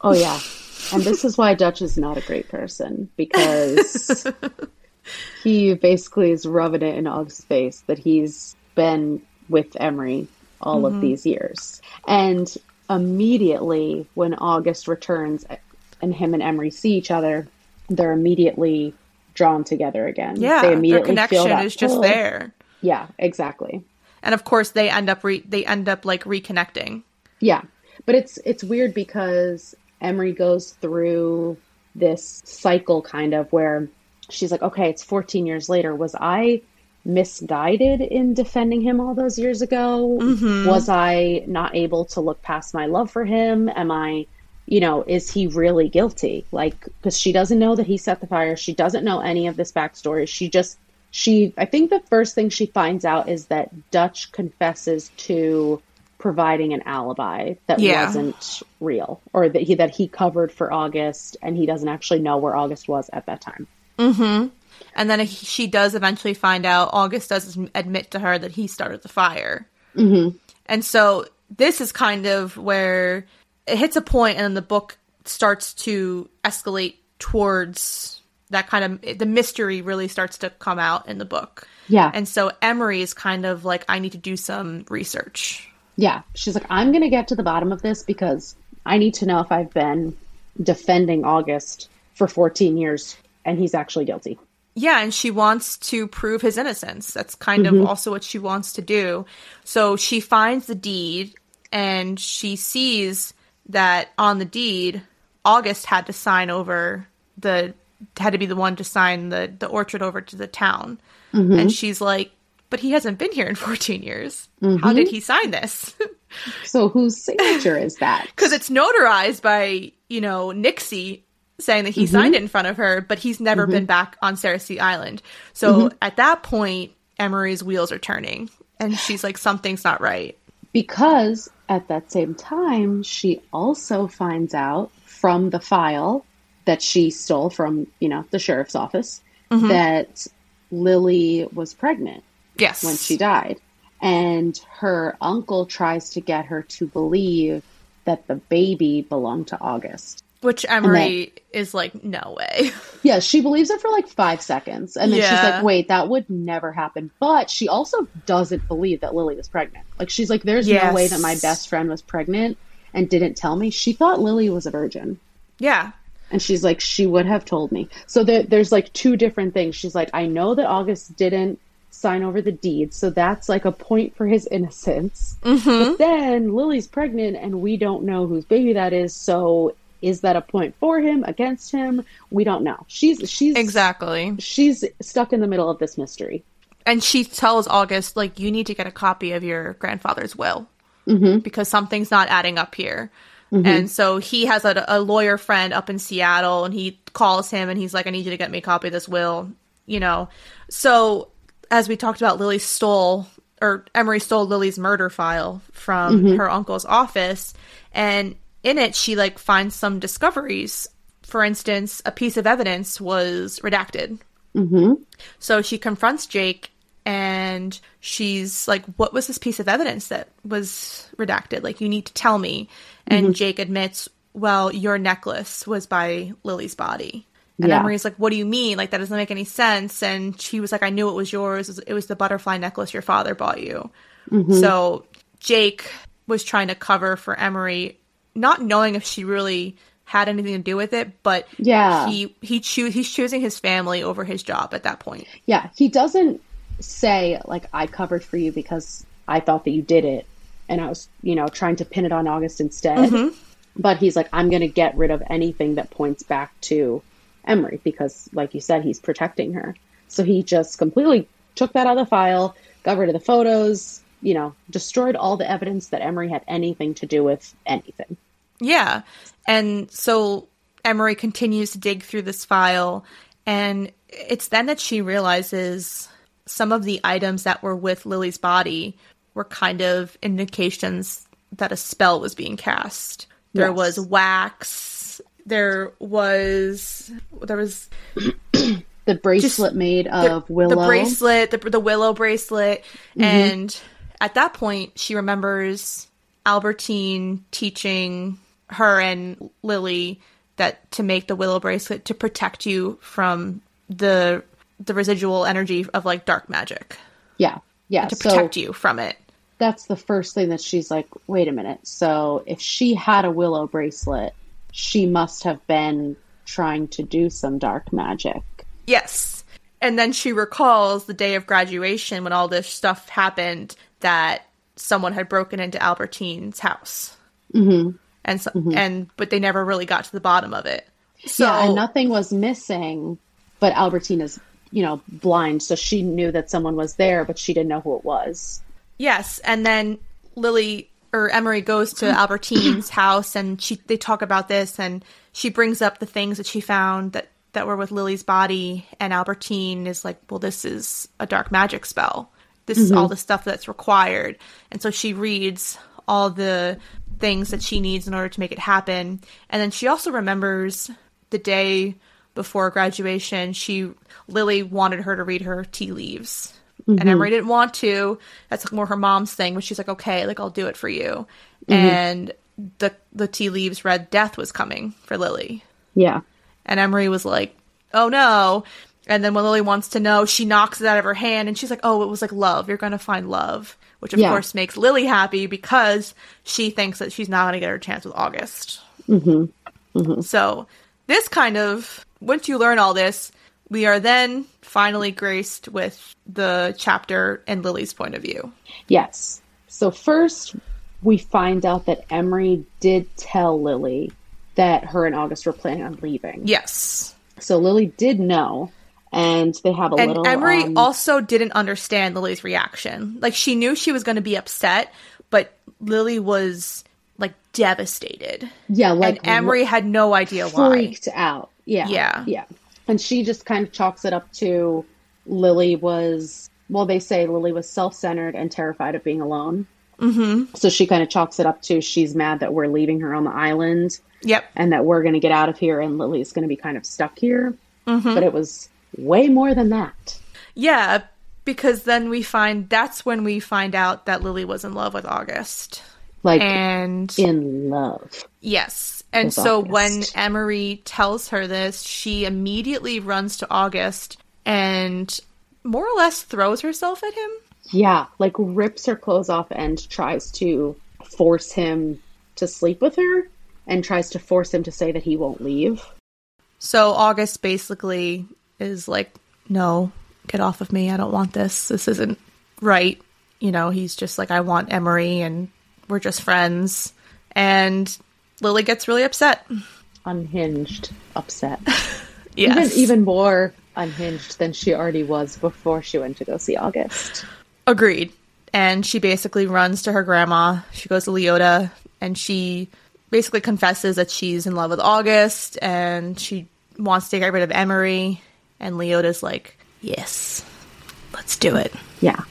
Oh yeah, and this is why Dutch is not a great person because he basically is rubbing it in August's face that he's been with Emery all of mm-hmm. these years, and immediately when August returns and him and Emery see each other, they're immediately drawn together again. Yeah. they Their immediately connection that is just there. Yeah, exactly. And of course they end up re- they end up like reconnecting. Yeah, but it's it's weird because Emery goes through this cycle kind of where she's like, okay, it's 14 years later. Was I misguided in defending him all those years ago? Mm-hmm. Was I not able to look past my love for him? Am I, you know, is he really guilty? Like, because she doesn't know that he set the fire. She doesn't know any of this backstory. She just, she, I think the first thing she finds out is that Dutch confesses to providing an alibi that Yeah. wasn't real or that he that he covered for August and he doesn't actually know where August was at that time. Mm-hmm. And then she does eventually find out. August does admit to her that he started the fire. Mm-hmm. And so this is kind of where it hits a point, and then the book starts to escalate towards that kind of the mystery really starts to come out in the book. Yeah. And so Emery is kind of like, I need to do some research. Yeah, she's like, I'm going to get to the bottom of this because I need to know if I've been defending August for 14 years and he's actually guilty. Yeah, and she wants to prove his innocence. That's kind of mm-hmm. also what she wants to do. So she finds the deed and she sees that on the deed, August had to sign over the had to be the one to sign the the orchard over to the town. Mm-hmm. And she's like, "But he hasn't been here in 14 years. How did mm-hmm. he sign this?" So whose signature is that? because it's notarized by you know Nixie saying that he Mm-hmm. signed it in front of her, but he's never been back on Saoirse Island. So Mm-hmm. at that point, Emery's wheels are turning, and she's like, something's not right. Because at that same time, she also finds out from the file that she stole from, you know, the sheriff's office that Lily was pregnant Yes, when she died. And her uncle tries to get her to believe that the baby belonged to August. Which Emery is like, no way. Yeah, she believes it for like five seconds. And then she's like, wait, that would never happen. But she also doesn't believe that Lily was pregnant. Like, she's like, there's Yes. no way that my best friend was pregnant and didn't tell me. She thought Lily was a virgin. yeah, And she's like, she would have told me. So there, there's like two different things. She's like, I know that August didn't sign over the deed. So that's like a point for his innocence. Mm-hmm. But then Lily's pregnant and we don't know whose baby that is. So is that a point for him, against him? We don't know. She's, she's, exactly. she's stuck in the middle of this mystery. And she tells August, like, you need to get a copy of your grandfather's will mm-hmm. because something's not adding up here. Mm-hmm. And so he has a, a lawyer friend up in Seattle, and he calls him and he's like, I need you to get me a copy of this will, you know. So, as we talked about, Lily stole, or Emery stole Lily's murder file from mm-hmm. her uncle's office. And in it, she, like, finds some discoveries. For instance, a piece of evidence was redacted. So she confronts Jake and she's like, What was this piece of evidence that was redacted? Like, you need to tell me. And Jake admits, Well, your necklace was by Lily's body. And Yeah. Emery's like, "What do you mean? Like that doesn't make any sense." And she was like, "I knew it was yours. It was- It was the butterfly necklace your father bought you." Mm-hmm. So Jake was trying to cover for Emery, not knowing if she really had anything to do with it, but Yeah. he he choose he's choosing his family over his job at that point. Yeah, he doesn't say like I covered for you because I thought that you did it and I was, you know, trying to pin it on August instead. Mm-hmm. But he's like I'm going to get rid of anything that points back to Emery because like you said he's protecting her. So he just completely took that out of the file, got rid of the photos, you know, destroyed all the evidence that Emery had anything to do with anything. Yeah. And so Emery continues to dig through this file, and it's then that she realizes some of the items that were with Lily's body were kind of indications that a spell was being cast. There Yes. was wax. There was there was The bracelet made of the, willow. the bracelet, the, the willow bracelet, mm-hmm. and at that point, she remembers Albertine teaching her and Lily that to make the willow bracelet to protect you from the the residual energy of like dark magic Yeah. Yeah. to so protect you from it. that's the first thing that she's like, wait a minute. So if she had a willow bracelet, she must have been trying to do some dark magic. Yes. And then she recalls the day of graduation when all this stuff happened that someone had broken into Albertine's house. Mm-hmm. And so, mm-hmm. and but they never really got to the bottom of it. So yeah, and nothing was missing, but Albertine is, you know, blind, so she knew that someone was there, but she didn't know who it was. yes, and then Lily or Emery goes to Albertine's house and she they talk about this and she brings up the things that she found that that were with Lily's body and Albertine is like, "Well, this is a dark magic spell. This is all mm-hmm. the stuff that's required." And so she reads all the things that she needs in order to make it happen. And then she also remembers the day before graduation, she Lily wanted her to read her tea leaves. And mm-hmm. Emery didn't want to. That's like more her mom's thing, but she's like, okay, like I'll do it for you. Mm-hmm. And the the tea leaves read death was coming for Lily. Yeah. And Emery was like, oh no. And then when Lily wants to know, she knocks it out of her hand and she's like, oh, it was like love. You're going to find love. Which of Yeah. course makes Lily happy because she thinks that she's not going to get her chance with August. Mm-hmm. Mm-hmm. So this kind of, once you learn all this, we are then finally graced with the chapter and Lily's point of view. Yes. So first, we find out that Emery did tell Lily that her and August were planning on leaving. Yes. So Lily did know, and they have a And little. Emery um, also didn't understand Lily's reaction. Like she knew she was going to be upset, but Lily was like devastated. yeah, like and Emery had no idea why. freaked out. Yeah. Yeah. Yeah. And she just kind of chalks it up to Lily was, well, they say Lily was self centered and terrified of being alone. Mm-hmm. So she kind of chalks it up to she's mad that we're leaving her on the island Yep. and that we're going to get out of here and Lily's going to be kind of stuck here. Mm-hmm. But it was way more than that. Yeah, because then we find that's when we find out that Lily was in love with August. Like And in love. yes. And so August. when Emery tells her this, she immediately runs to August and more or less throws herself at him. Yeah. Like rips her clothes off and tries to force him to sleep with her and tries to force him to say that he won't leave. So August basically is like, no, get off of me. I don't want this. This isn't right. You know, he's just like, I want Emery and we're just friends. And Lily gets really upset. Unhinged, upset. Yes. Even even more unhinged than she already was before she went to go see August. Agreed. And she basically runs to her grandma. She goes to Leota and she basically confesses that she's in love with August and she wants to get rid of Emery. And Leota's like, yes, let's do it. Yeah.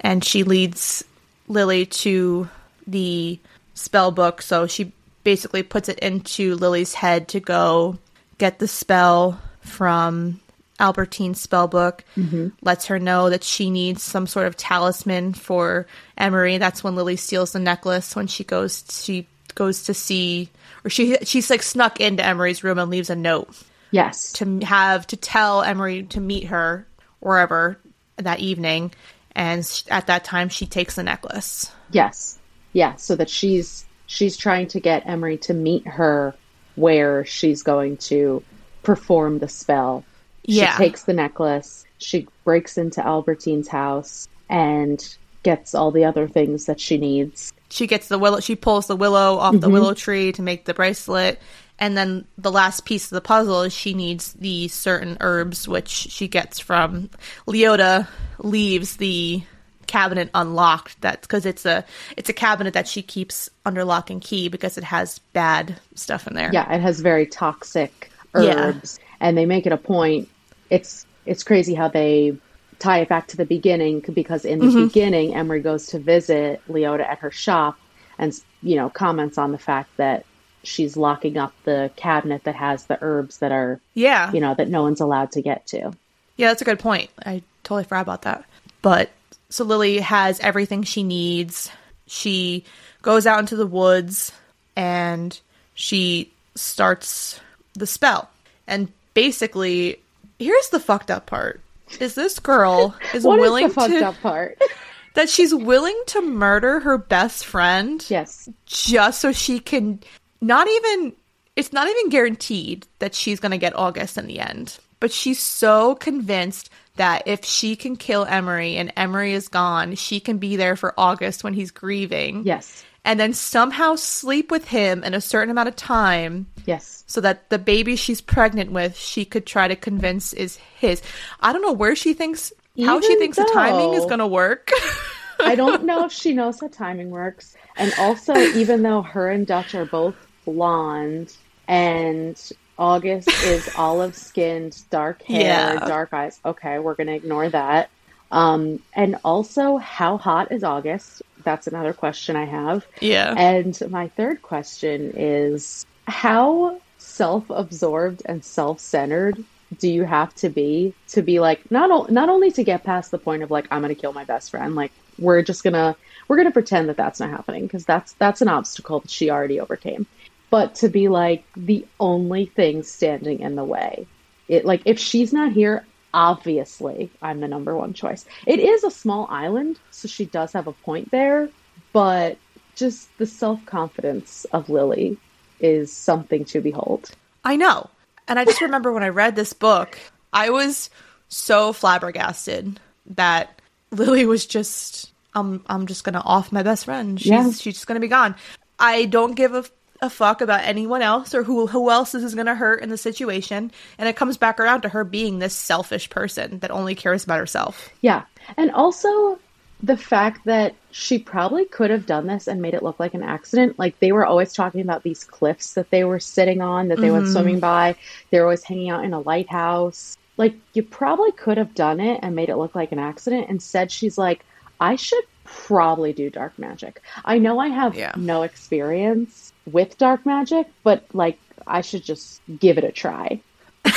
and she leads Lily to the spell book. So she basically puts it into Lily's head to go get the spell from Albertine's spell book. Mm-hmm. Lets her know that she needs some sort of talisman for Emery. That's when Lily steals the necklace when she goes she goes to see or she she's like snuck into Emery's room and leaves a note Yes. to have to tell Emery to meet her wherever that evening. And at that time, she takes the necklace. Yes. Yeah, so that she's she's trying to get Emery to meet her where she's going to perform the spell. Yeah. She takes the necklace, she breaks into Albertine's house and gets all the other things that she needs. She gets the willow. She pulls the willow off the mm-hmm. willow tree to make the bracelet. And then the last piece of the puzzle is she needs the certain herbs, which she gets from Leota. Leaves the cabinet unlocked. that's because it's a it's a cabinet that she keeps under lock and key because it has bad stuff in there. Yeah, it has very toxic Yeah. herbs and they make it a point. It's it's crazy how they tie it back to the beginning because in the mm-hmm. beginning Emery goes to visit Leota at her shop and you know comments on the fact that she's locking up the cabinet that has the herbs that are yeah, you know that no one's allowed to get to. Yeah, that's a good point. I totally forgot about that. But so Lily has everything she needs. She goes out into the woods and she starts the spell. And basically, here's the fucked up part. Is this girl is is willing the fucked to up part? that she's willing to murder her best friend yes. just so she can not even it's not even guaranteed that she's going to get August in the end. But she's so convinced that if she can kill Emery and Emery is gone, she can be there for August when he's grieving. Yes. And then somehow sleep with him in a certain amount of time Yes. so that the baby she's pregnant with, she could try to convince is his. I don't know where she thinks how she Even thinks the timing is going to work. I don't know if she knows how timing works. And also, even though her and Dutch are both blonde and August is olive skinned, dark hair, Yeah. dark eyes, okay, we're going to ignore that. Um, and also, how hot is August? That's another question I have. yeah. And my third question is how self absorbed and self centered do you have to be to be like not o- not only to get past the point of like I'm going to kill my best friend like we're just going to we're going to pretend that that's not happening because that's that's an obstacle that she already overcame but to be like the only thing standing in the way it like if she's not here obviously I'm the number one choice it is a small island so she does have a point there but just the self-confidence of Lily is something to behold I know. And I just remember when I read this book, I was so flabbergasted that Lily was just I'm I'm just gonna off my best friend. She's Yeah. she's just gonna be gone. I don't give a, a fuck about anyone else or who who else this is gonna hurt in the situation. And it comes back around to her being this selfish person that only cares about herself. Yeah. And also the fact that she probably could have done this and made it look like an accident. Like they were always talking about these cliffs that they were sitting on, that they went mm-hmm. swimming by. They were always hanging out in a lighthouse. Like you probably could have done it and made it look like an accident. Instead, she's like, I should probably do dark magic. I know I have Yeah. no experience with dark magic, but like I should just give it a try.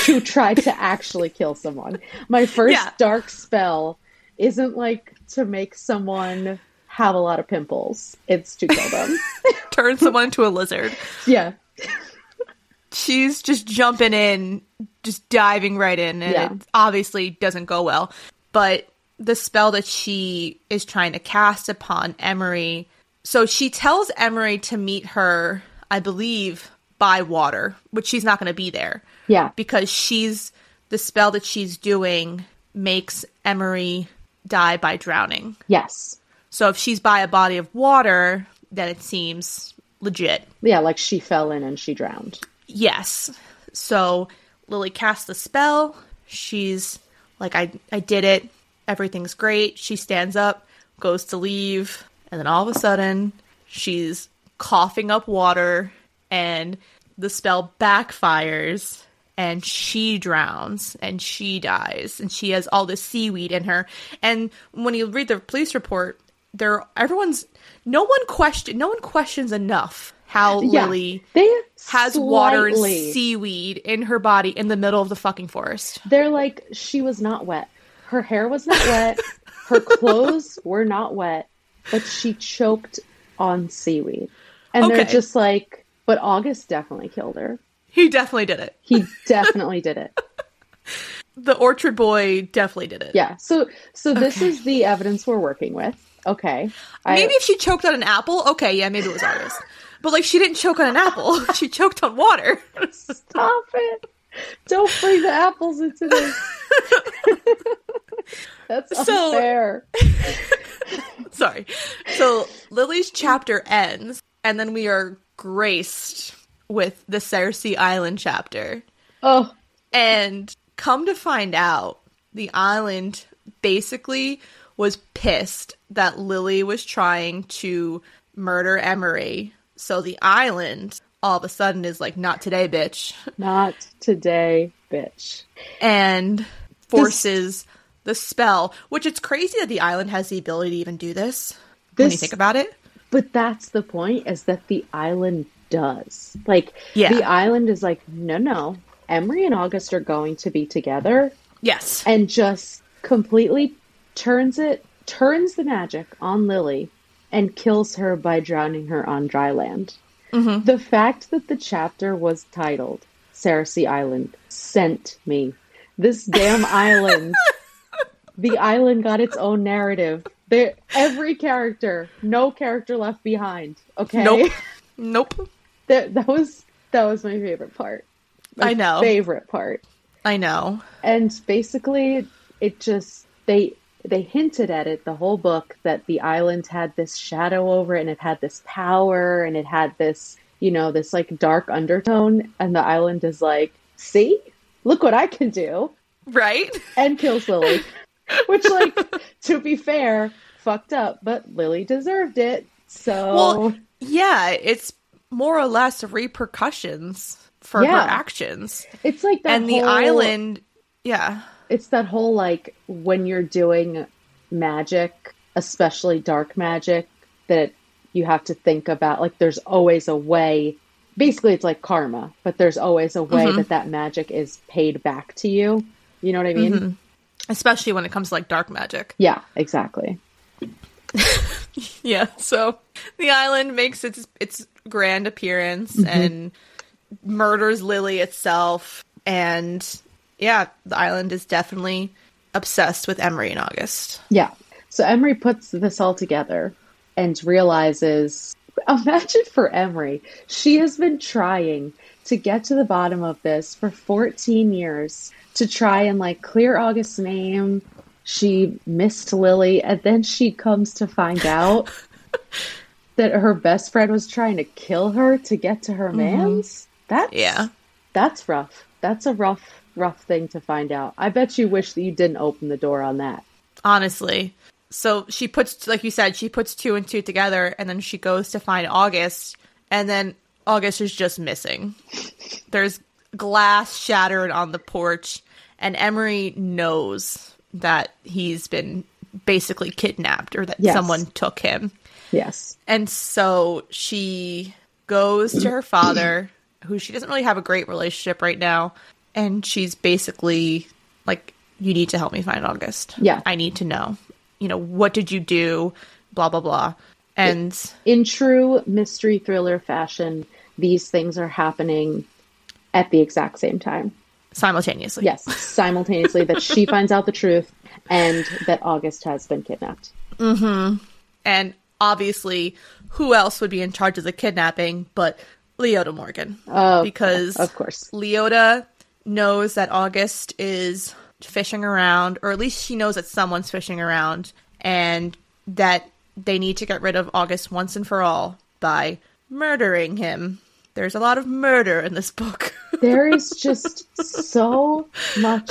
to try to actually kill someone. My first Yeah. dark spell isn't like to make someone have a lot of pimples. It's to kill them. Turn someone into a lizard. yeah. she's just jumping in, just diving right in, and Yeah. it obviously doesn't go well. But the spell that she is trying to cast upon Emery, so she tells Emery to meet her, I believe, by water, which she's not going to be there Yeah. because she's the spell that she's doing makes Emery die by drowning. Yes. So if she's by a body of water, then it seems legit. Yeah, like she fell in and she drowned. Yes. So Lily casts the spell. She's like, I, I did it. Everything's great. She stands up, goes to leave, and then all of a sudden, she's coughing up water, and the spell backfires, and she drowns, and she dies, and she has all this seaweed in her. And when you read the police report, there everyone's no one question no one questions enough how Yeah. Lily has water and seaweed in her body in the middle of the fucking forest. They're like she was not wet. Her hair was not wet. Her clothes were not wet, but she choked on seaweed. And they're just like, but August definitely killed her. He definitely did it. He definitely did it. The orchard boy definitely did it. Yeah. So so this is the evidence we're working with. Okay. I- Maybe if she choked on an apple, okay, yeah, maybe it was August. But like she didn't choke on an apple. She choked on water. Stop it. Don't bring the apples into this. That's So- unfair. Sorry. So Lily's chapter ends, and then we are graced with the Saoirse Island chapter. Oh, And come to find out, the island basically was pissed that Lily was trying to murder Emery. So the island all of a sudden is like, not today, bitch. not today, bitch. And forces the spell, which it's crazy that the island has the ability to even do this when you think about it. But that's the point is that the island does. Like Yeah. the island is like, no, no. Emery and August are going to be together Yes. and just completely turns it turns the magic on Lily and kills her by drowning her on dry land. Mm-hmm. The fact that the chapter was titled Saoirse Island sent me. This damn island. The island got its own narrative. There, every character, no character left behind. Okay, Nope. Nope. that that was that was my favorite part. My I know. favorite part I know. and basically it just they they hinted at it the whole book that the island had this shadow over it and it had this power and it had this you know this like dark undertone and the island is like see look what i can do Right? and kills lily which like to be fair fucked up but lily deserved it so Well, yeah, it's more or less repercussions for Yeah. her actions. it's like that and the island, yeah. it's that whole like when you're doing magic, especially dark magic, that you have to think about like there's always a way. Basically, it's like karma, but there's always a way mm-hmm. that that magic is paid back to you. You know what I mean? Mm-hmm. Especially when it comes to like dark magic. Yeah, exactly. Yeah. So the island makes its its grand appearance mm-hmm. and murders Lily itself. And yeah, the island is definitely obsessed with Emery in August. Yeah. So Emery puts this all together and realizes imagine for Emery, she has been trying to get to the bottom of this for 14 years to try and like clear August's name. She missed Lily, and then she comes to find out that her best friend was trying to kill her to get to her mm-hmm. man's. That's Yeah. that's rough. That's a rough, rough thing to find out. I bet you wish that you didn't open the door on that. honestly. So she puts, like you said, she puts two and two together, and then she goes to find August, and then August is just missing. There's glass shattered on the porch, and Emery knows that he's been basically kidnapped or that Yes. someone took him. Yes. And so she goes to her father, who she doesn't really have a great relationship right now, and she's basically like, "You need to help me find August. Yeah. I need to know. You know, what did you do? Blah blah blah." And in true mystery thriller fashion, these things are happening at the exact same time. simultaneously, Yes, simultaneously that she finds out the truth and that August has been kidnapped. Mm-hmm. and obviously, who else would be in charge of the kidnapping but Leota Morgan? Oh, because of course. Leota knows that August is fishing around, or at least she knows that someone's fishing around, and that they need to get rid of August once and for all by murdering him. There's a lot of murder in this book. There is just so much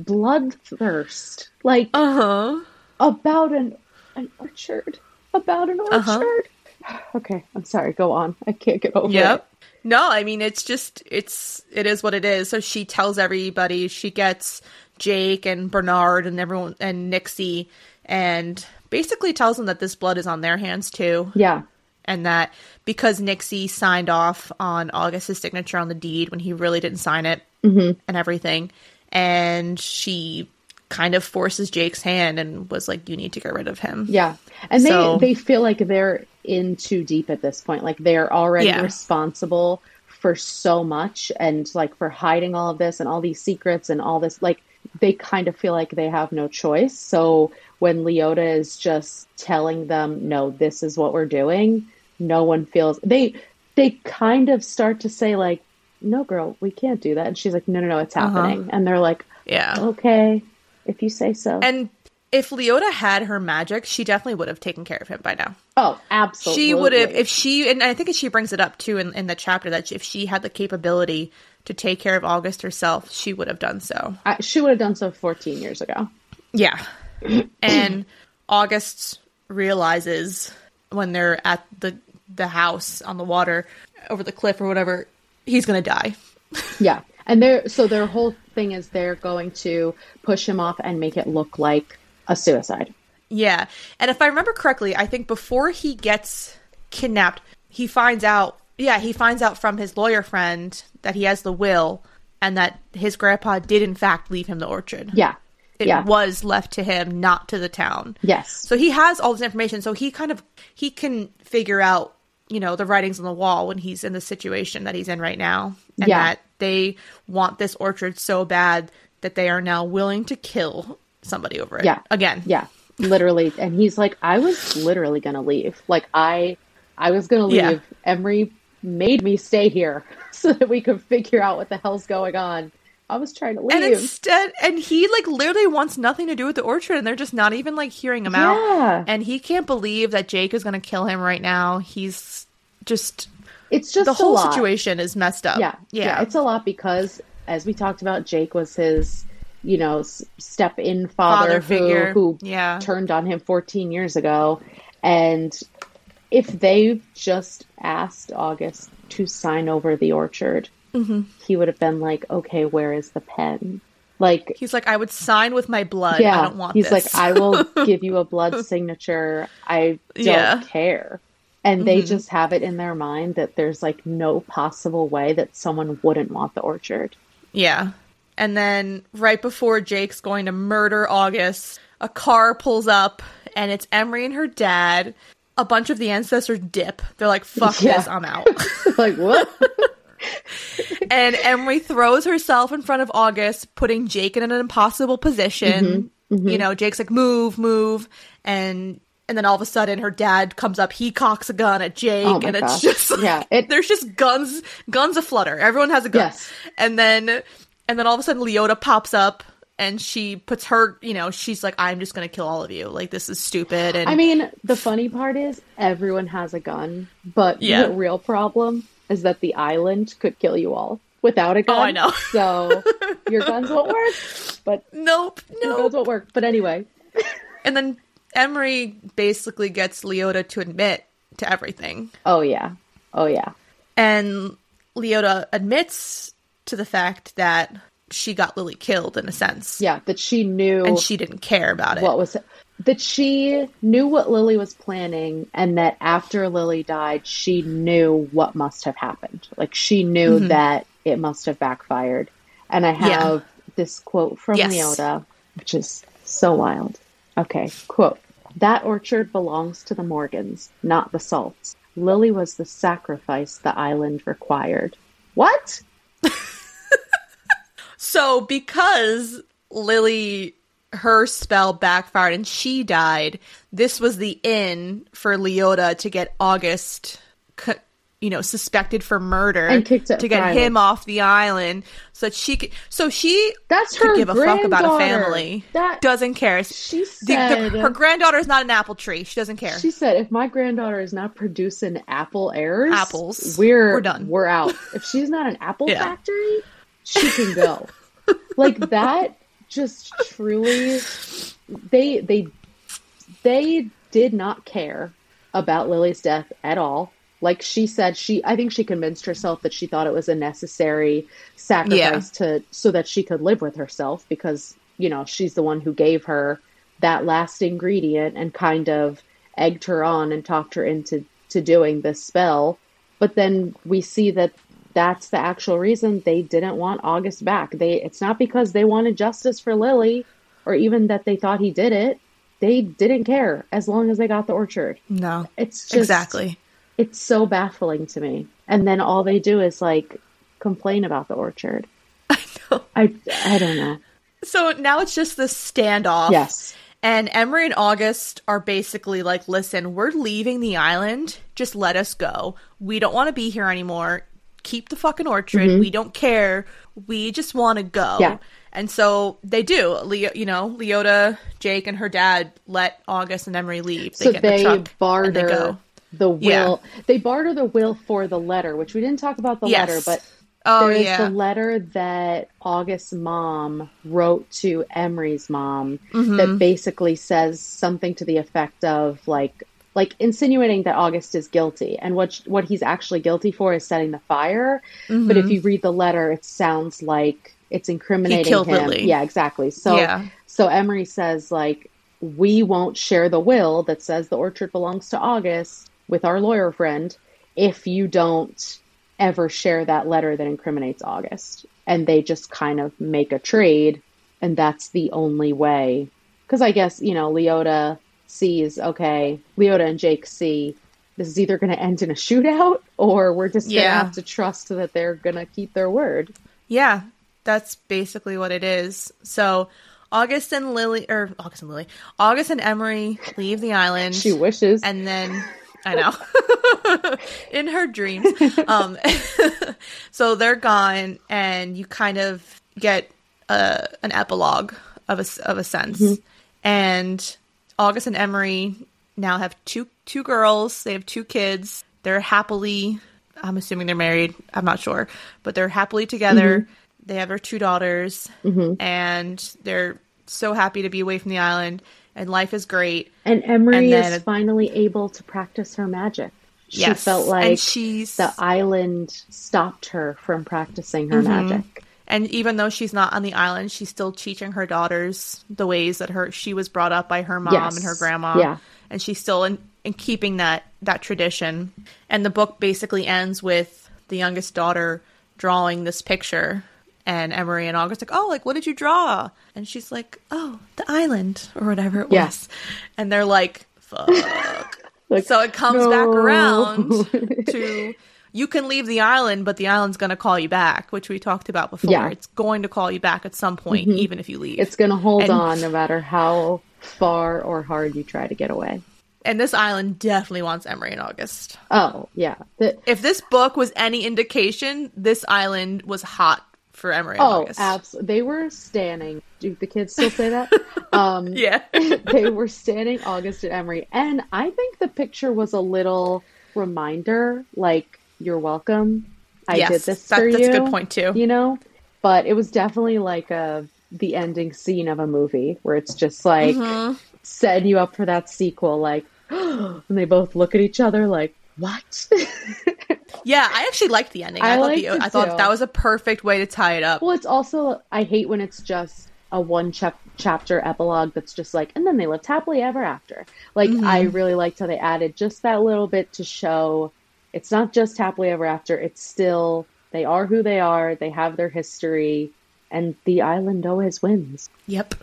bloodthirst. Like uh huh. about an an orchard. About an orchard. Uh-huh. Okay, I'm sorry, go on. I can't get over it. Yep. No, I mean it's just it's it is what it is. So she tells everybody she gets Jake and Bernard and everyone and Nixie and basically tells them that this blood is on their hands too. Yeah. And that because Nixie signed off on August's signature on the deed when he really didn't sign it mm-hmm. and everything, and she kind of forces Jake's hand and was like, "You need to get rid of him." Yeah. And they they feel like they're in too deep at this point. Like they're already Yeah. responsible for so much and like for hiding all of this and all these secrets and all this like they kind of feel like they have no choice. So when Leota is just telling them, "No, this is what we're doing," no one feels they they kind of start to say like, "No, girl, we can't do that." And she's like, "No, no, no, it's happening." Uh-huh. And they're like, "Yeah, okay, if you say so." And if Leota had her magic, she definitely would have taken care of him by now. Oh, absolutely. She would have if she and I think she brings it up too in, in the chapter that if she had the capability to take care of August herself, she would have done so. I, she would have done so 14 years ago. Yeah. And August realizes when they're at the the house on the water over the cliff or whatever, he's going to die. yeah. And they're so their whole thing is they're going to push him off and make it look like a suicide. Yeah. And if I remember correctly, I think before he gets kidnapped, he finds out yeah, he finds out from his lawyer friend that he has the will and that his grandpa did in fact leave him the orchard. Yeah. It yeah. was left to him, not to the town. Yes. So he has all this information. So he kind of he can figure out, you know, the writings on the wall when he's in the situation that he's in right now. And yeah. that they want this orchard so bad that they are now willing to kill somebody over it. Yeah. Again. Yeah. Literally. and he's like, I was literally gonna leave. Like I I was gonna leave. Yeah. Emery made me stay here so that we could figure out what the hell's going on. I was trying to leave. And instead, and he like literally wants nothing to do with the orchard, and they're just not even like hearing him yeah. out. And he can't believe that Jake is going to kill him right now. He's just. It's just the whole situation is messed up. Yeah, yeah, yeah, It's a lot because, as we talked about, Jake was his, you know, step in father, father figure who, who yeah. turned on him 14 years ago, and if they just asked August to sign over the orchard, mm-hmm. he would have been like, okay, where is the pen? Like he's like, I would sign with my blood. Yeah, I don't want. He's this. like, I will give you a blood signature. I don't yeah. care. And mm-hmm. they just have it in their mind that there's like no possible way that someone wouldn't want the orchard. Yeah. And then right before Jake's going to murder August, a car pulls up and it's Emery and her dad a bunch of the ancestors dip. They're like, fuck yeah. this, I'm out. like, what? And Emery throws herself in front of August, putting Jake in an impossible position. Mm-hmm. Mm-hmm. You know, Jake's like, move, move. And and then all of a sudden her dad comes up, he cocks a gun at Jake, oh and it's just like, yeah, it, there's just guns guns aflutter. Everyone has a gun. Yes. And then and then all of a sudden Leota pops up and she puts her, you know, she's like, I'm just going to kill all of you. Like, this is stupid. And I mean, the funny part is everyone has a gun, but yeah. the real problem is that the island could kill you all without a gun. Oh, I know. so your guns won't work, but nope, no, guns won't work. But anyway. and then Emery basically gets Leota to admit to everything. Oh, yeah. Oh, yeah. And Leota admits to the fact that she got Lily killed in a sense. Yeah, that she knew and she didn't care about it. What was it? That she knew what Lily was planning and that after Lily died, she knew what must have happened. Like she knew mm-hmm. that it must have backfired. And I have yeah. this quote from yes. Leota, which is so wild. Okay, quote. That orchard belongs to the Morgans, not the Salts. Lily was the sacrifice the island required. What? So because Lily her spell backfired and she died, this was the in for Leota to get August you know, suspected for murder and kicked to get him off the island so that she could so she that's her could give a fuck about a family. That doesn't care. She said the, the, her granddaughter is not an apple tree. She doesn't care. She said if my granddaughter is not producing apple heirs apples. we're we're done. we're out. If she's not an apple yeah. factory she can go. like that just truly they they they did not care about Lily's death at all. Like she said, she I think she convinced herself that she thought it was a necessary sacrifice yeah. to so that she could live with herself because, you know, she's the one who gave her that last ingredient and kind of egged her on and talked her into to doing this spell. But then we see that that's the actual reason they didn't want August back. They it's not because they wanted justice for Lily or even that they thought he did it. They didn't care as long as they got the orchard. No. It's just Exactly. It's so baffling to me. and then all they do is like complain about the orchard. I know. I I don't know. So now it's just this standoff. Yes. And Emery and August are basically like, listen, we're leaving the island. Just let us go. We don't want to be here anymore. Keep the fucking orchard. We don't care. We just want to go. Mm-hmm. Yeah. And so they do. Leo, you know, Leota, Jake, and her dad let August and Emery leave. They so get they the barter they go. the will. Yeah. They barter the will for the letter, which we didn't talk about the Yes. letter, but Oh there is yeah. the letter that August's mom wrote to Emery's mom Mm-hmm. that basically says something to the effect of like like insinuating that August is guilty and what what he's actually guilty for is setting the fire. But Mm-hmm. if you read the letter, it sounds like it's incriminating him. Lily. Yeah, exactly. So Yeah. so Emery says like we won't share the will that says the orchard belongs to August with our lawyer friend if you don't ever share that letter that incriminates August. And they just kind of make a trade, and that's the only way. Because I guess, you know, Leota sees, okay, Leota and Jake see this is either going to end in a shootout or we're just going to Yeah. have to trust that they're going to keep their word. Yeah, that's basically what it is. So August and Lily, or August and Lily, August and Emery leave the island. She wishes. and then I know in her dreams. Um, so they're gone, and you kind of get a, an epilogue of a of a sense. And August and Emery now have two two girls. They have two kids. They're happily. I'm assuming they're married. I'm not sure, but they're happily together. They have their two daughters, and they're so happy to be away from the island. And life is great. And Emery And then is finally able to practice her magic. She Yes, felt like she's- the island stopped her from practicing her Mm-hmm. magic. And even though she's not on the island, she's still teaching her daughters the ways that her she was brought up by her mom Yes. and her grandma. Yeah. And she's still in, in keeping that that tradition. And the book basically ends with the youngest daughter drawing this picture and Emery and August like, "Oh, like what did you draw?" And she's like, "Oh, the island or whatever it Yeah. was." And they're like, "Fuck." Like, so it comes back around to you can leave the island, but the island's going to call you back, which we talked about before. Yeah. Mm-hmm. It's going to call you back at some point, even if you leave. It's going to hold And- on no matter how far or hard you try to get away. and this island definitely wants Emery and August. Oh, yeah. The- If this book was any indication, this island was hot for Emery and oh, August. absolutely. They were standing. Do the kids still say that? um, Yeah. they were standing August and Emery. And I think the picture was a little reminder like, you're welcome. I yes, did this that- for that's you. a good point too. You know? But it was definitely like a the ending scene of a movie where it's just like Mm-hmm. setting you up for that sequel, like and they both look at each other like, What? Yeah, I actually liked the ending. I, I thought the, I thought too. that was a perfect way to tie it up. well, it's also I hate when it's just a one chap- chapter epilogue that's just like, and then they lived happily ever after. Like I really liked how they added just that little bit to show it's not just happily ever after. It's still they are who they are. They have their history, and the island always wins. Yep,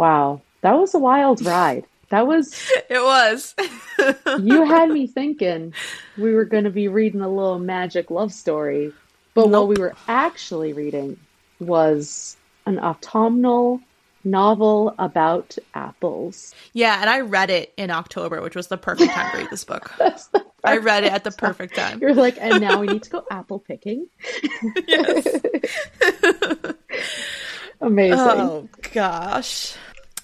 Wow, that was a wild ride. That was it was. you had me thinking we were going to be reading a little magic love story, but what we were actually reading was an autumnal novel about apples. yeah, and I read it in October, which was the perfect time to read this book. I read it at the perfect time. You're like, and now we need to go apple picking. Yes. Amazing. Oh gosh.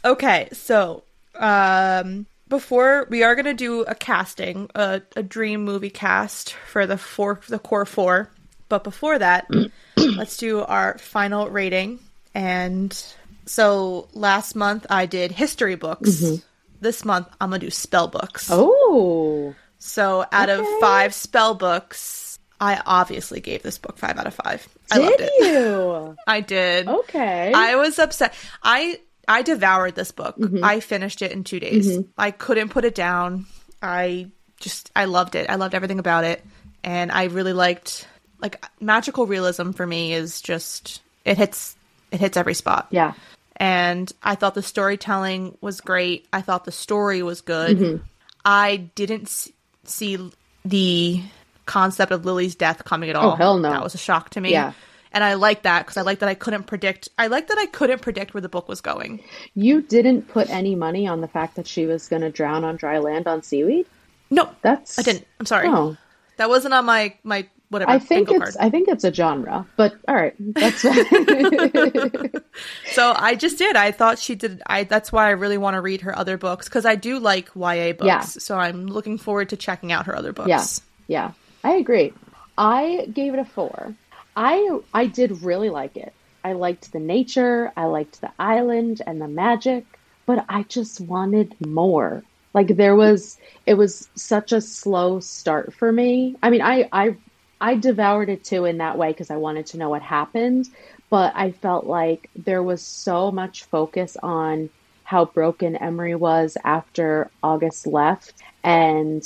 Okay, so um before we are gonna do a casting, a, a dream movie cast for the four the core four. But before that, let's do our final rating. And so last month I did history books. This month I'm gonna do spell books. Oh, So out of five spell books, I obviously gave this book five out of five. I loved did it. you? I did. Okay. I was upset. I I devoured this book. Mm-hmm. I finished it in two days. I couldn't put it down. I just I loved it. I loved everything about it, and I really liked like magical realism for me is just it hits it hits every spot. yeah. And I thought the storytelling was great. I thought the story was good. Mm-hmm. I didn't see the concept of Lily's death coming at oh, all. Oh, hell no. That was a shock to me. Yeah. And I like that because I like that I couldn't predict. I like that I couldn't predict where the book was going. You didn't put any money on the fact that she was going to drown on dry land on seaweed. No, That's I didn't. I'm sorry. Oh, That wasn't on my my whatever. I think it's card. I think it's a genre, but all right, that's So I just did. I thought she did. I that's why I really want to read her other books because I do like YA books. Yeah. So I'm looking forward to checking out her other books. yeah, yeah. I agree. I gave it a four. I I did really like it. I liked the nature. I liked the island and the magic, but I just wanted more. Like there was, it was such a slow start for me. I mean, I I I devoured it too in that way because I wanted to know what happened, but I felt like there was so much focus on how broken Emery was after August left and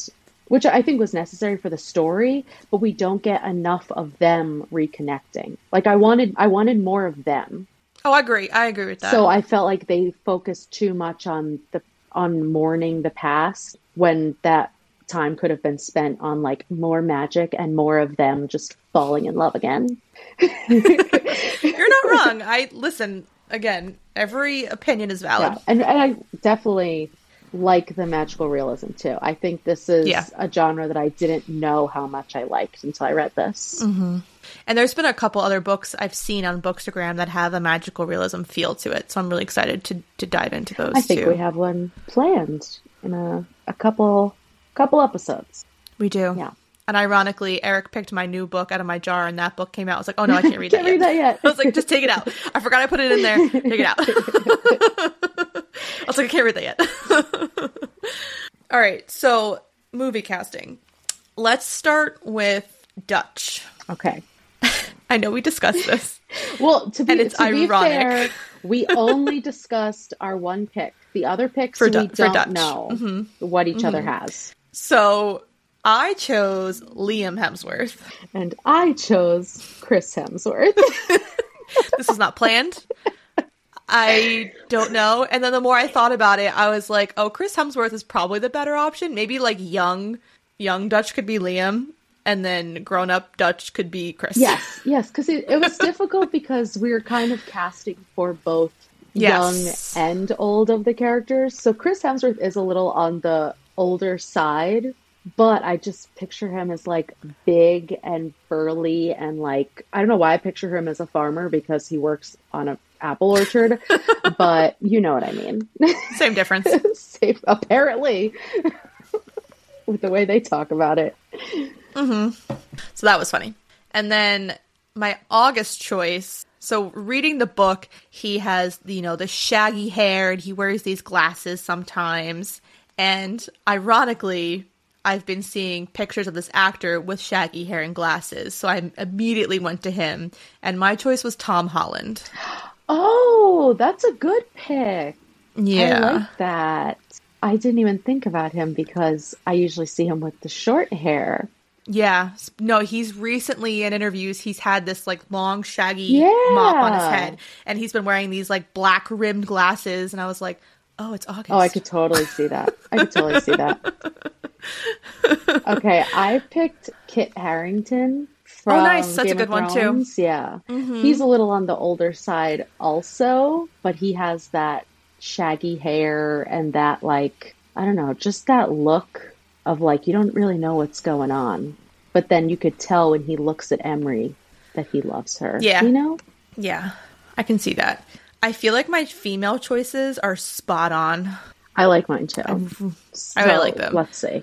which I think was necessary for the story, but we don't get enough of them reconnecting. Like I wanted I wanted more of them. Oh, I agree. I agree with that. So I felt like they focused too much on the on mourning the past when that time could have been spent on like more magic and more of them just falling in love again. You're not wrong. I listen again. Every opinion is valid. Yeah. And, and I definitely like the magical realism too. I think this is Yeah. a genre that I didn't know how much I liked until I read this. Mm-hmm. And there's been a couple other books I've seen on Bookstagram that have a magical realism feel to it. So I'm really excited to to dive into those I think too. we have one planned in a, a couple couple episodes. We do. Yeah. And ironically, Eric picked my new book out of my jar, and that book came out. I was like, "Oh no, I can't read Can't that read yet." that yet. I was like, "Just take it out." I forgot I put it in there. Take it out. I was like, "I can't read that yet." All right, so movie casting. Let's start with Dutch. Okay. I know we discussed this. Well, to be, And it's to be ironic. fair, we only discussed our one pick. The other picks For we Du- for don't Dutch. Mm-hmm. know what each other has. So I chose Liam Hemsworth. And I chose Chris Hemsworth. this was not planned. I don't know. And then the more I thought about it, I was like, oh, Chris Hemsworth is probably the better option. Maybe like young, young Dutch could be Liam, and then grown up Dutch could be Chris. yes, yes, because it, it was difficult because we were kind of casting for both Yes. young and old of the characters. So Chris Hemsworth is a little on the older side, but I just picture him as like big and burly and like I don't know why I picture him as a farmer because he works on a apple orchard, but you know what I mean. Same difference. Safe, apparently, with the way they talk about it. Mm-hmm. So that was funny. And then my August choice. So reading the book, he has you know the shaggy hair and he wears these glasses sometimes. And ironically, I've been seeing pictures of this actor with shaggy hair and glasses. So I immediately went to him, and my choice was Tom Holland. Oh, that's a good pick. Yeah. I like that. I didn't even think about him because I usually see him with the short hair. Yeah. No, he's recently in interviews, he's had this like long, shaggy Yeah. mop on his head. And he's been wearing these like black rimmed glasses. And I was like, oh, it's August. Oh, I could totally see that. I could totally see that. Okay, I picked Kit Harington from Oh, nice. That's a Game good of one, too. Mm-hmm. Yeah. He's a little on the older side also, but he has that shaggy hair and that like I don't know, just that look of like you don't really know what's going on. But then you could tell when he looks at Emery that he loves her. Yeah. You know? Yeah, I can see that. I feel like my female choices are spot on. I like mine too. I really like them. Let's see.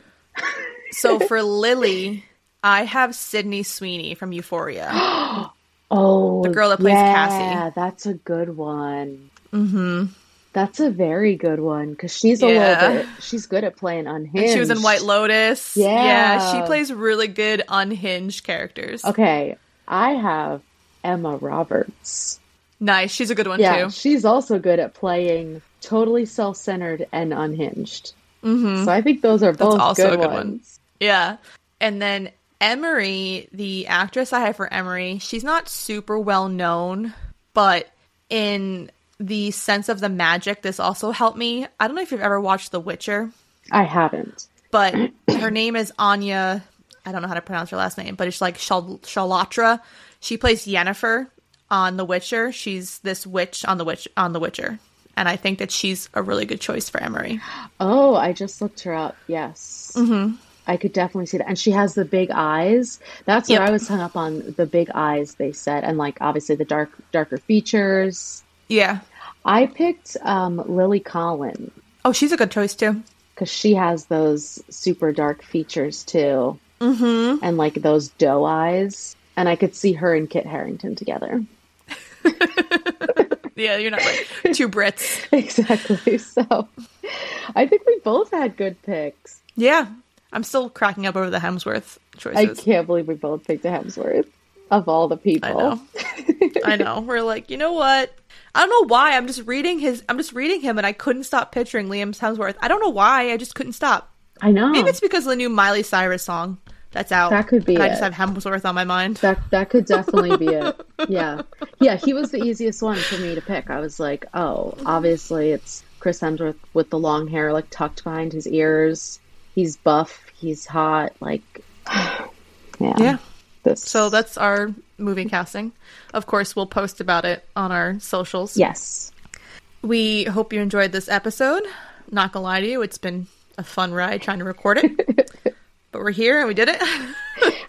So for Lily, I have Sydney Sweeney from Euphoria. Oh, The girl that plays yeah, Cassie. Yeah, that's a good one. Mm-hmm. That's a very good one because she's a Yeah. little bit. She's good at playing unhinged. She was in White Lotus. Yeah, Yeah. she plays really good unhinged characters. Okay, I have Emma Roberts. Nice. She's a good one Yeah, too. she's also good at playing totally self-centered and unhinged. Mm-hmm. So I think those are both also good, a good one. ones. Yeah. And then Emery, the actress I have for Emery, she's not super well known, but in the sense of the magic, this also helped me. I don't know if you've ever watched The Witcher, I haven't. but her name is Anya I don't know how to pronounce her last name, but it's like Shal- Shalatra. She plays Yennefer on The Witcher. She's this witch on the witch on The Witcher, and I think that she's a really good choice for Emery. Oh, I just looked her up. Yes. Mm-hmm. I could definitely see that. And she has the big eyes. That's Yep. what I was hung up on the big eyes they said and like obviously the dark darker features. Yeah. I picked um, Lily Collin Oh, she's a good choice too. because she has those super dark features too. Mm-hmm. And like those doe eyes. And I could see her and Kit Harington together. Yeah, you're not right. Two Brits. exactly. So I think we both had good picks. Yeah. I'm still cracking up over the Hemsworth choices. I can't believe we both picked a Hemsworth of all the people. I know. I know. We're like, you know what? I don't know why. I'm just reading his. I'm just reading him, and I couldn't stop picturing Liam Hemsworth. I don't know why. I just couldn't stop. I know. Maybe it's because of the new Miley Cyrus song that's out. That could be And I just have Hemsworth on my mind. That that could definitely be it. Yeah. Yeah, he was the easiest one for me to pick. I was like, oh, obviously it's Chris Hemsworth with the long hair like tucked behind his ears. He's buff, he's hot, like yeah. Yeah. This So that's our movie casting. Of course, we'll post about it on our socials. Yes. We hope you enjoyed this episode. Not gonna lie to you, it's been a fun ride trying to record it. but we're here and we did it.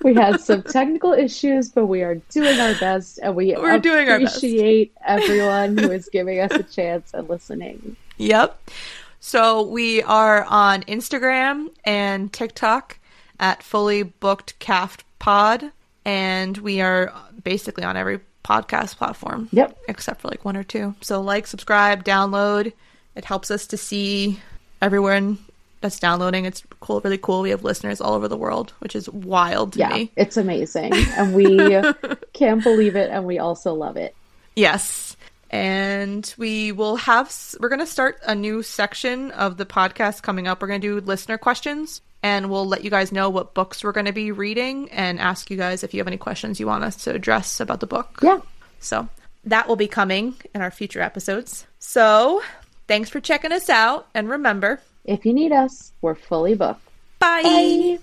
We had some technical issues, but we are doing our best and we We're doing our best. appreciate everyone who is giving us a chance and listening. Yep. So we are on Instagram and TikTok at fully booked caff pod, and we are basically on every podcast platform. Yep. Except for like one or two. So like, subscribe, download. It helps us to see everyone that's downloading. It's cool, really cool. We have listeners all over the world, which is wild to Yeah, me. it's amazing. And we can't believe it and we also love it. Yes. And we will have, we're going to start a new section of the podcast coming up. We're going to do listener questions and we'll let you guys know what books we're going to be reading and ask you guys if you have any questions you want us to address about the book. Yeah. So that will be coming in our future episodes. So thanks for checking us out. And remember, If you need us, we're fully booked. bye. Bye.